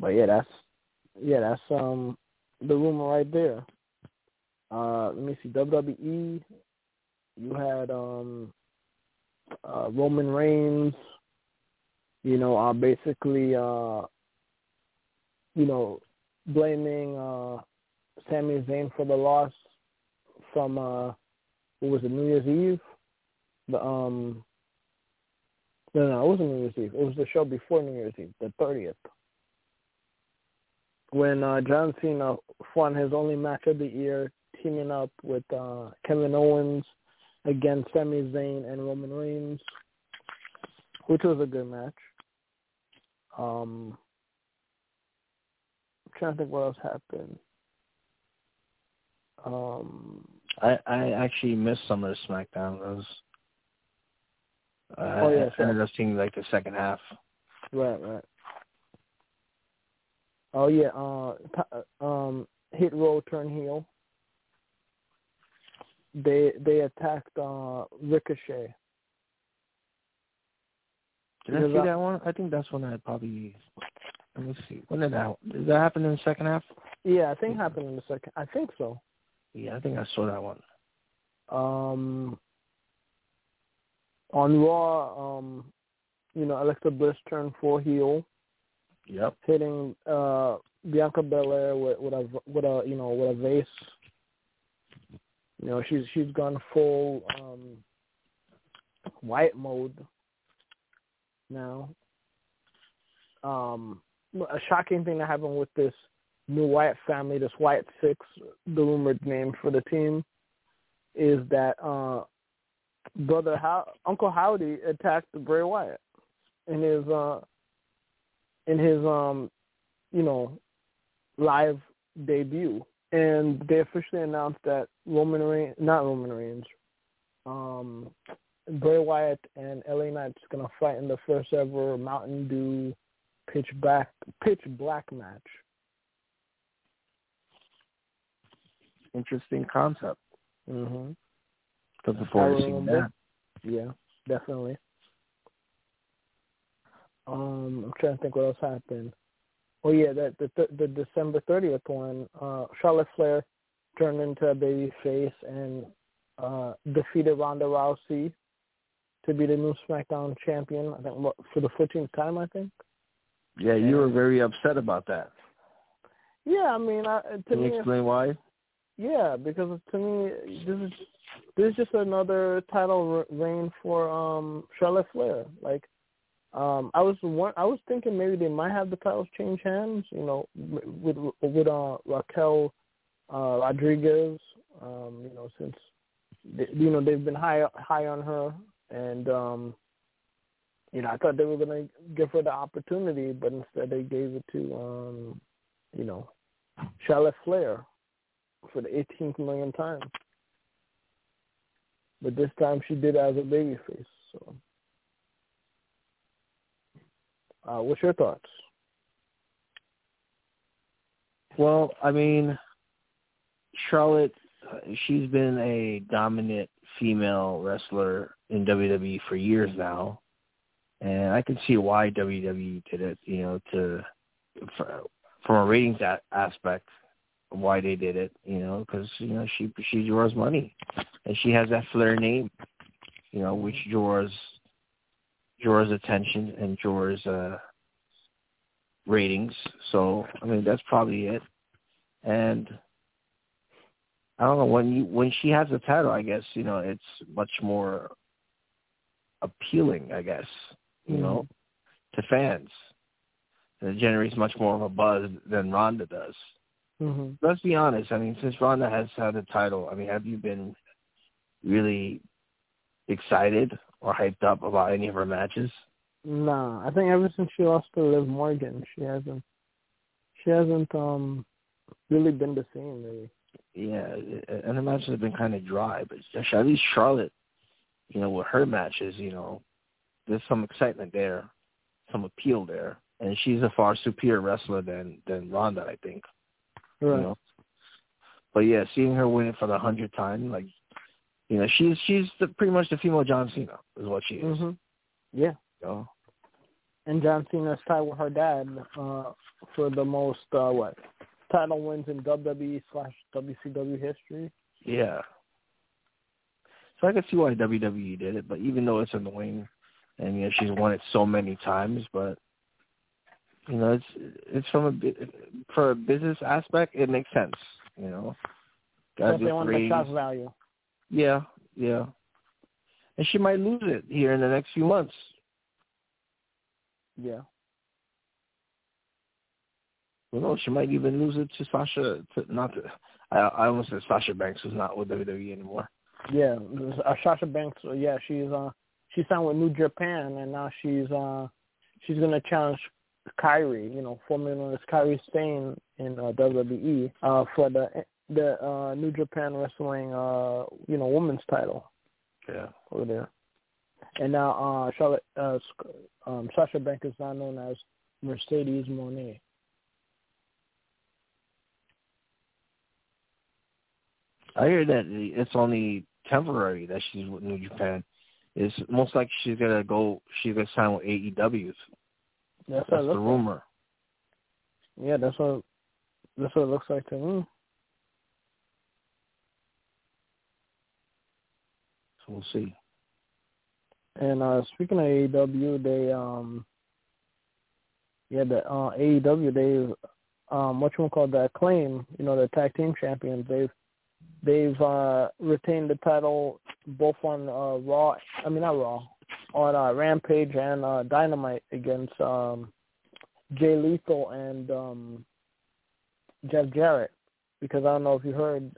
But yeah, that's yeah, that's um the rumor right there. Uh let me see, WWE you had um uh Roman Reigns, you know, uh basically uh you know, blaming uh Sami Zayn for the loss from uh what was it, New Year's Eve? The um no no, it wasn't New Year's Eve. It was the show before New Year's Eve, the thirtieth. When uh John Cena won his only match of the year, teaming up with uh Kevin Owens against Sami Zayn and Roman Reigns, which was a good match. Um I'm trying to think what else happened. Um
I I actually missed some of the SmackDown. Those. Uh,
Oh, yeah,
I ended up seeing like the second half.
Right, right. Oh yeah, uh, um, Hit Row turn heel. They they attacked uh Ricochet.
Did I see
I-
that one? I think that's when I probably. Let me see. When did that? Did that happen in the second half?
Yeah, I think it happened in the second. I think so.
Yeah, I think I saw that one.
Um, on Raw, um, you know, Alexa Bliss turned full heel,
Yep.
hitting uh Bianca Belair with with a with a you know with a vase. You know, she's she's gone full um Wyatt mode now. Um, a shocking thing that happened with this new Wyatt family, this Wyatt Six, the rumored name for the team, is that uh brother How Uncle Howdy attacked Bray Wyatt in his uh in his um you know live debut, and they officially announced that Roman Reigns, not Roman Reigns, um Bray Wyatt and LA Knight's gonna fight in the first ever Mountain Dew pitch black pitch black match.
Interesting concept.
hmm
Looking forward to seeing that.
Yeah, definitely. Um, I'm trying to think what else happened. Oh yeah, that the the December 30th one, uh, Charlotte Flair turned into a baby face and uh, defeated Ronda Rousey to be the new SmackDown champion. I think what, for the 14th time. I think.
Yeah, you were very upset about that.
Yeah, I mean, I, to
Can
me,
you explain why?
Yeah, because to me, this is this is just another title reign for um Charlotte Flair. Like, um, I was one, I was thinking maybe they might have the titles change hands. You know, with with uh, Raquel uh, Rodriguez. Um, you know, since they, you know they've been high high on her, and um, you know I thought they were gonna give her the opportunity, but instead they gave it to um, you know Charlotte Flair for the 18th million time. But this time she did as a babyface. So, uh, what's your thoughts?
Well, I mean, Charlotte, she's been a dominant female wrestler in WWE for years now, and I can see why WWE did it. You know, to for, from a ratings a- aspect, why they did it. You know, because you know she she draws money, and she has that Flair name. You know, which draws draws attention and draws uh ratings. So I mean that's probably it. And I don't know when you when she has a title, I guess you know it's much more appealing. I guess you know to fans. And it generates much more of a buzz than Ronda does.
Mm-hmm.
Let's be honest. I mean, since Ronda has had a title, I mean, have you been really excited or hyped up about any of her matches?
Nah, I think ever since she lost to Liv Morgan, she hasn't, she hasn't um really been the same. Really.
Yeah, and the matches have been kind of dry, but at least Charlotte, you know, with her matches, you know, there's some excitement there, some appeal there, and she's a far superior wrestler than than Ronda, I think.
Right.
You know? But yeah, seeing her win it for the hundredth time, like, you know, she's she's the, pretty much the female John Cena is what she is.
hmm Yeah.
Know?
And John Cena's tied with her dad uh, for the most uh, what title wins in WWE slash WCW history.
Yeah. So I can see why WWE did it, but even though it's annoying, and you know she's won it so many times, but you know it's it's from a for a business aspect, it makes sense. You know,
gotta do want the shock value.
Yeah, yeah. And she might lose it here in the next few months.
Yeah.
Well, no, she might even lose it to Sasha. To, not to, I, I almost said Sasha Banks is not with WWE anymore.
Yeah, uh, Sasha Banks. Uh, yeah, she's uh she signed with New Japan, and now she's uh she's gonna challenge Kairi. You know, formerly known as Kairi Sane in uh, WWE uh for the the uh New Japan Wrestling uh you know women's title.
Yeah,
over there. And now uh Charlotte uh um Sasha Banks is now known as Mercedes Monet.
I hear that it's only temporary that she's with New Japan. It's most like she's gonna go. She's gonna sign with AEW.
That's,
that's the rumor.
Like. Yeah, that's what that's what it looks like to me.
So we'll see.
And uh speaking of AEW, they um yeah, the uh AEW they um what you call that claim, you know, the tag team champions, they've They've uh, retained the title both on uh, Raw. I mean not Raw, on uh, Rampage and uh, Dynamite against um, Jay Lethal and um, Jeff Jarrett. Because I don't know if you heard,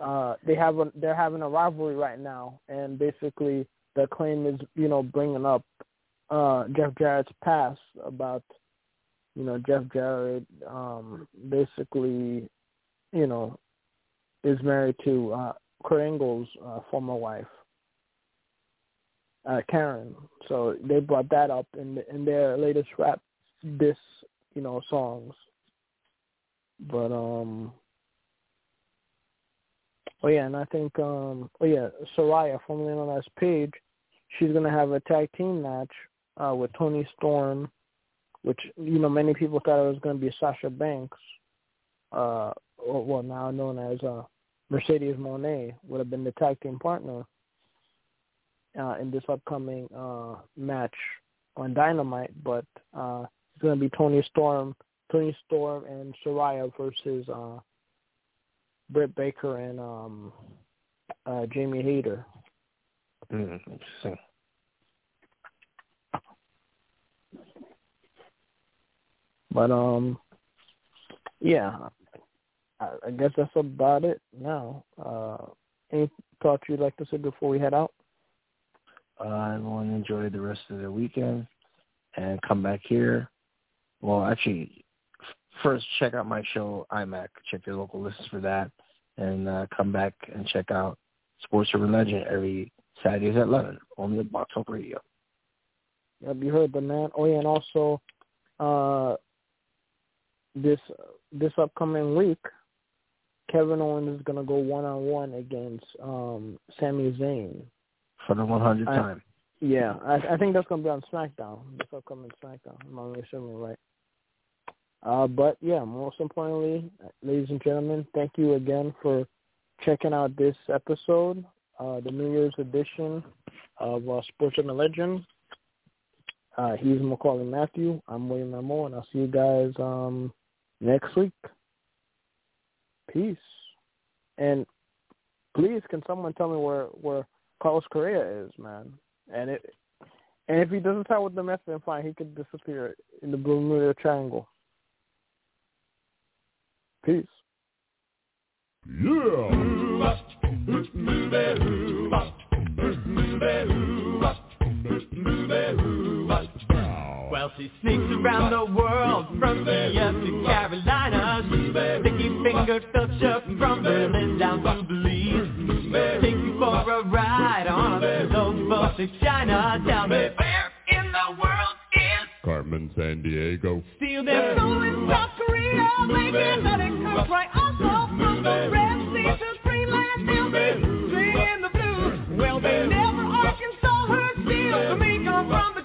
uh, they have a, they're having a rivalry right now, and basically the claim is you know bringing up uh, Jeff Jarrett's past about you know Jeff Jarrett um, basically you know is married to uh, Kurt Angle's uh, former wife, uh, Karen. So they brought that up in in their latest rap this you know songs. But um oh yeah, and I think um oh yeah, Soraya, formerly known as Paige, she's gonna have a tag team match uh with Tony Storm, which you know many people thought it was gonna be Sasha Banks, uh well now known as uh Mercedes Monet would have been the tag team partner uh, in this upcoming uh, match on Dynamite, but uh, it's to be Tony Storm, Toni Storm and Soraya versus uh, Britt Baker and um, uh, Jamie Hayter.
Mm, interesting.
But um, yeah, I, I guess that's about it now. Uh, any thoughts you'd like to say before we head out?
I want to enjoy the rest of the weekend and come back here. Well, actually, first check out my show, IMAC. Check your local lists for that. And uh, come back and check out Sports Urban Legend every Saturdays at 11 on the Box Talk Radio.
Yep, you heard the man. Oh, yeah, and also uh, this this upcoming week, Kevin Owens is gonna go one on one against um Sami Zayn
for the 100th time.
Yeah, I, I think that's gonna be on SmackDown. This upcoming SmackDown. I'm not really sure right. Uh, but yeah, most importantly, ladies and gentlemen, thank you again for checking out this episode, uh, the New Year's edition of uh, Sports and Legend. Uh, he's Macaulay Matthew. I'm William Memo, and I'll see you guys um, next week. Peace. And please, can someone tell me where where Carlos Correa is, man? And it and if he doesn't tie with the Mets, then fine, he could disappear in the Bermuda Triangle. Peace.
Yeah.
Well, she sneaks around the world from Kiev to Carolina. Sticky fingered filter from Berlin down to Belize. Take you for a ride on a those boats to China. Tell me where is
Carmen Sandiego?
Steal their soul in South Korea, making money comes right also from the Red Sea to Greenland. They'll be singing the blues. Well, they never Arkansas heard steel. For me, come from the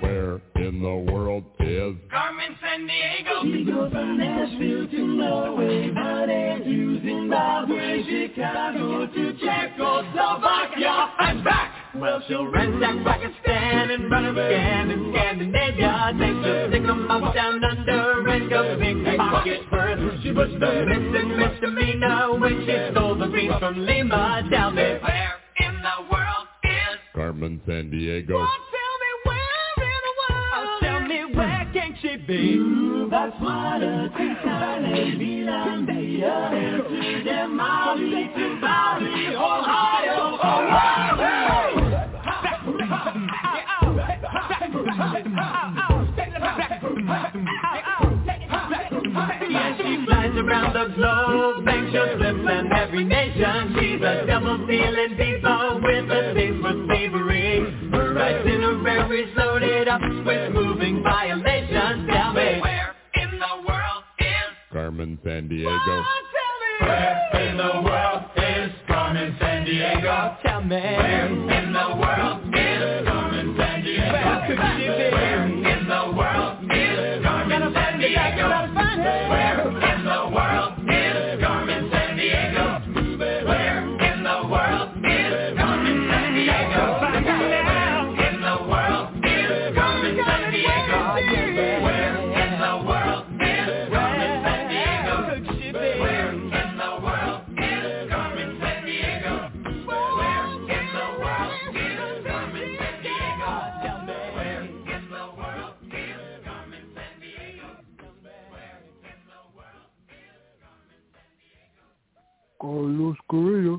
where in the world is
Carmen Sandiego?
She goes from Nashville to Norway, Bonnet to Zimbabwe, Chicago to Czechoslovakia, and back. Well,
She'll ransack Pakistan and run again in Scandinavia. Takes a stick 'em up down under and go big pocket first. She was the missing misdemeanor when she stole the beans from Lima. Tell me where in the world is
Carmen San Diego.
Oh, tell me where in the world. Oh, tell me where can she be?
Ooh, that's what a Tisane Finlandia to the Maui to Maui, Ohio,
around the globe, makes your lips and every nation. She's a double-dealing diva with a taste for slavery. Her itinerary's loaded up with moving violations. Tell me, where in the world is
Carmen San Diego.
Where in the world is Carmen San Diego? Tell me. Where in the world is Carmen San Diego? Where could she be? Where in the world is Carmen San Diego? Where
Carlos Correa.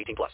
18 plus.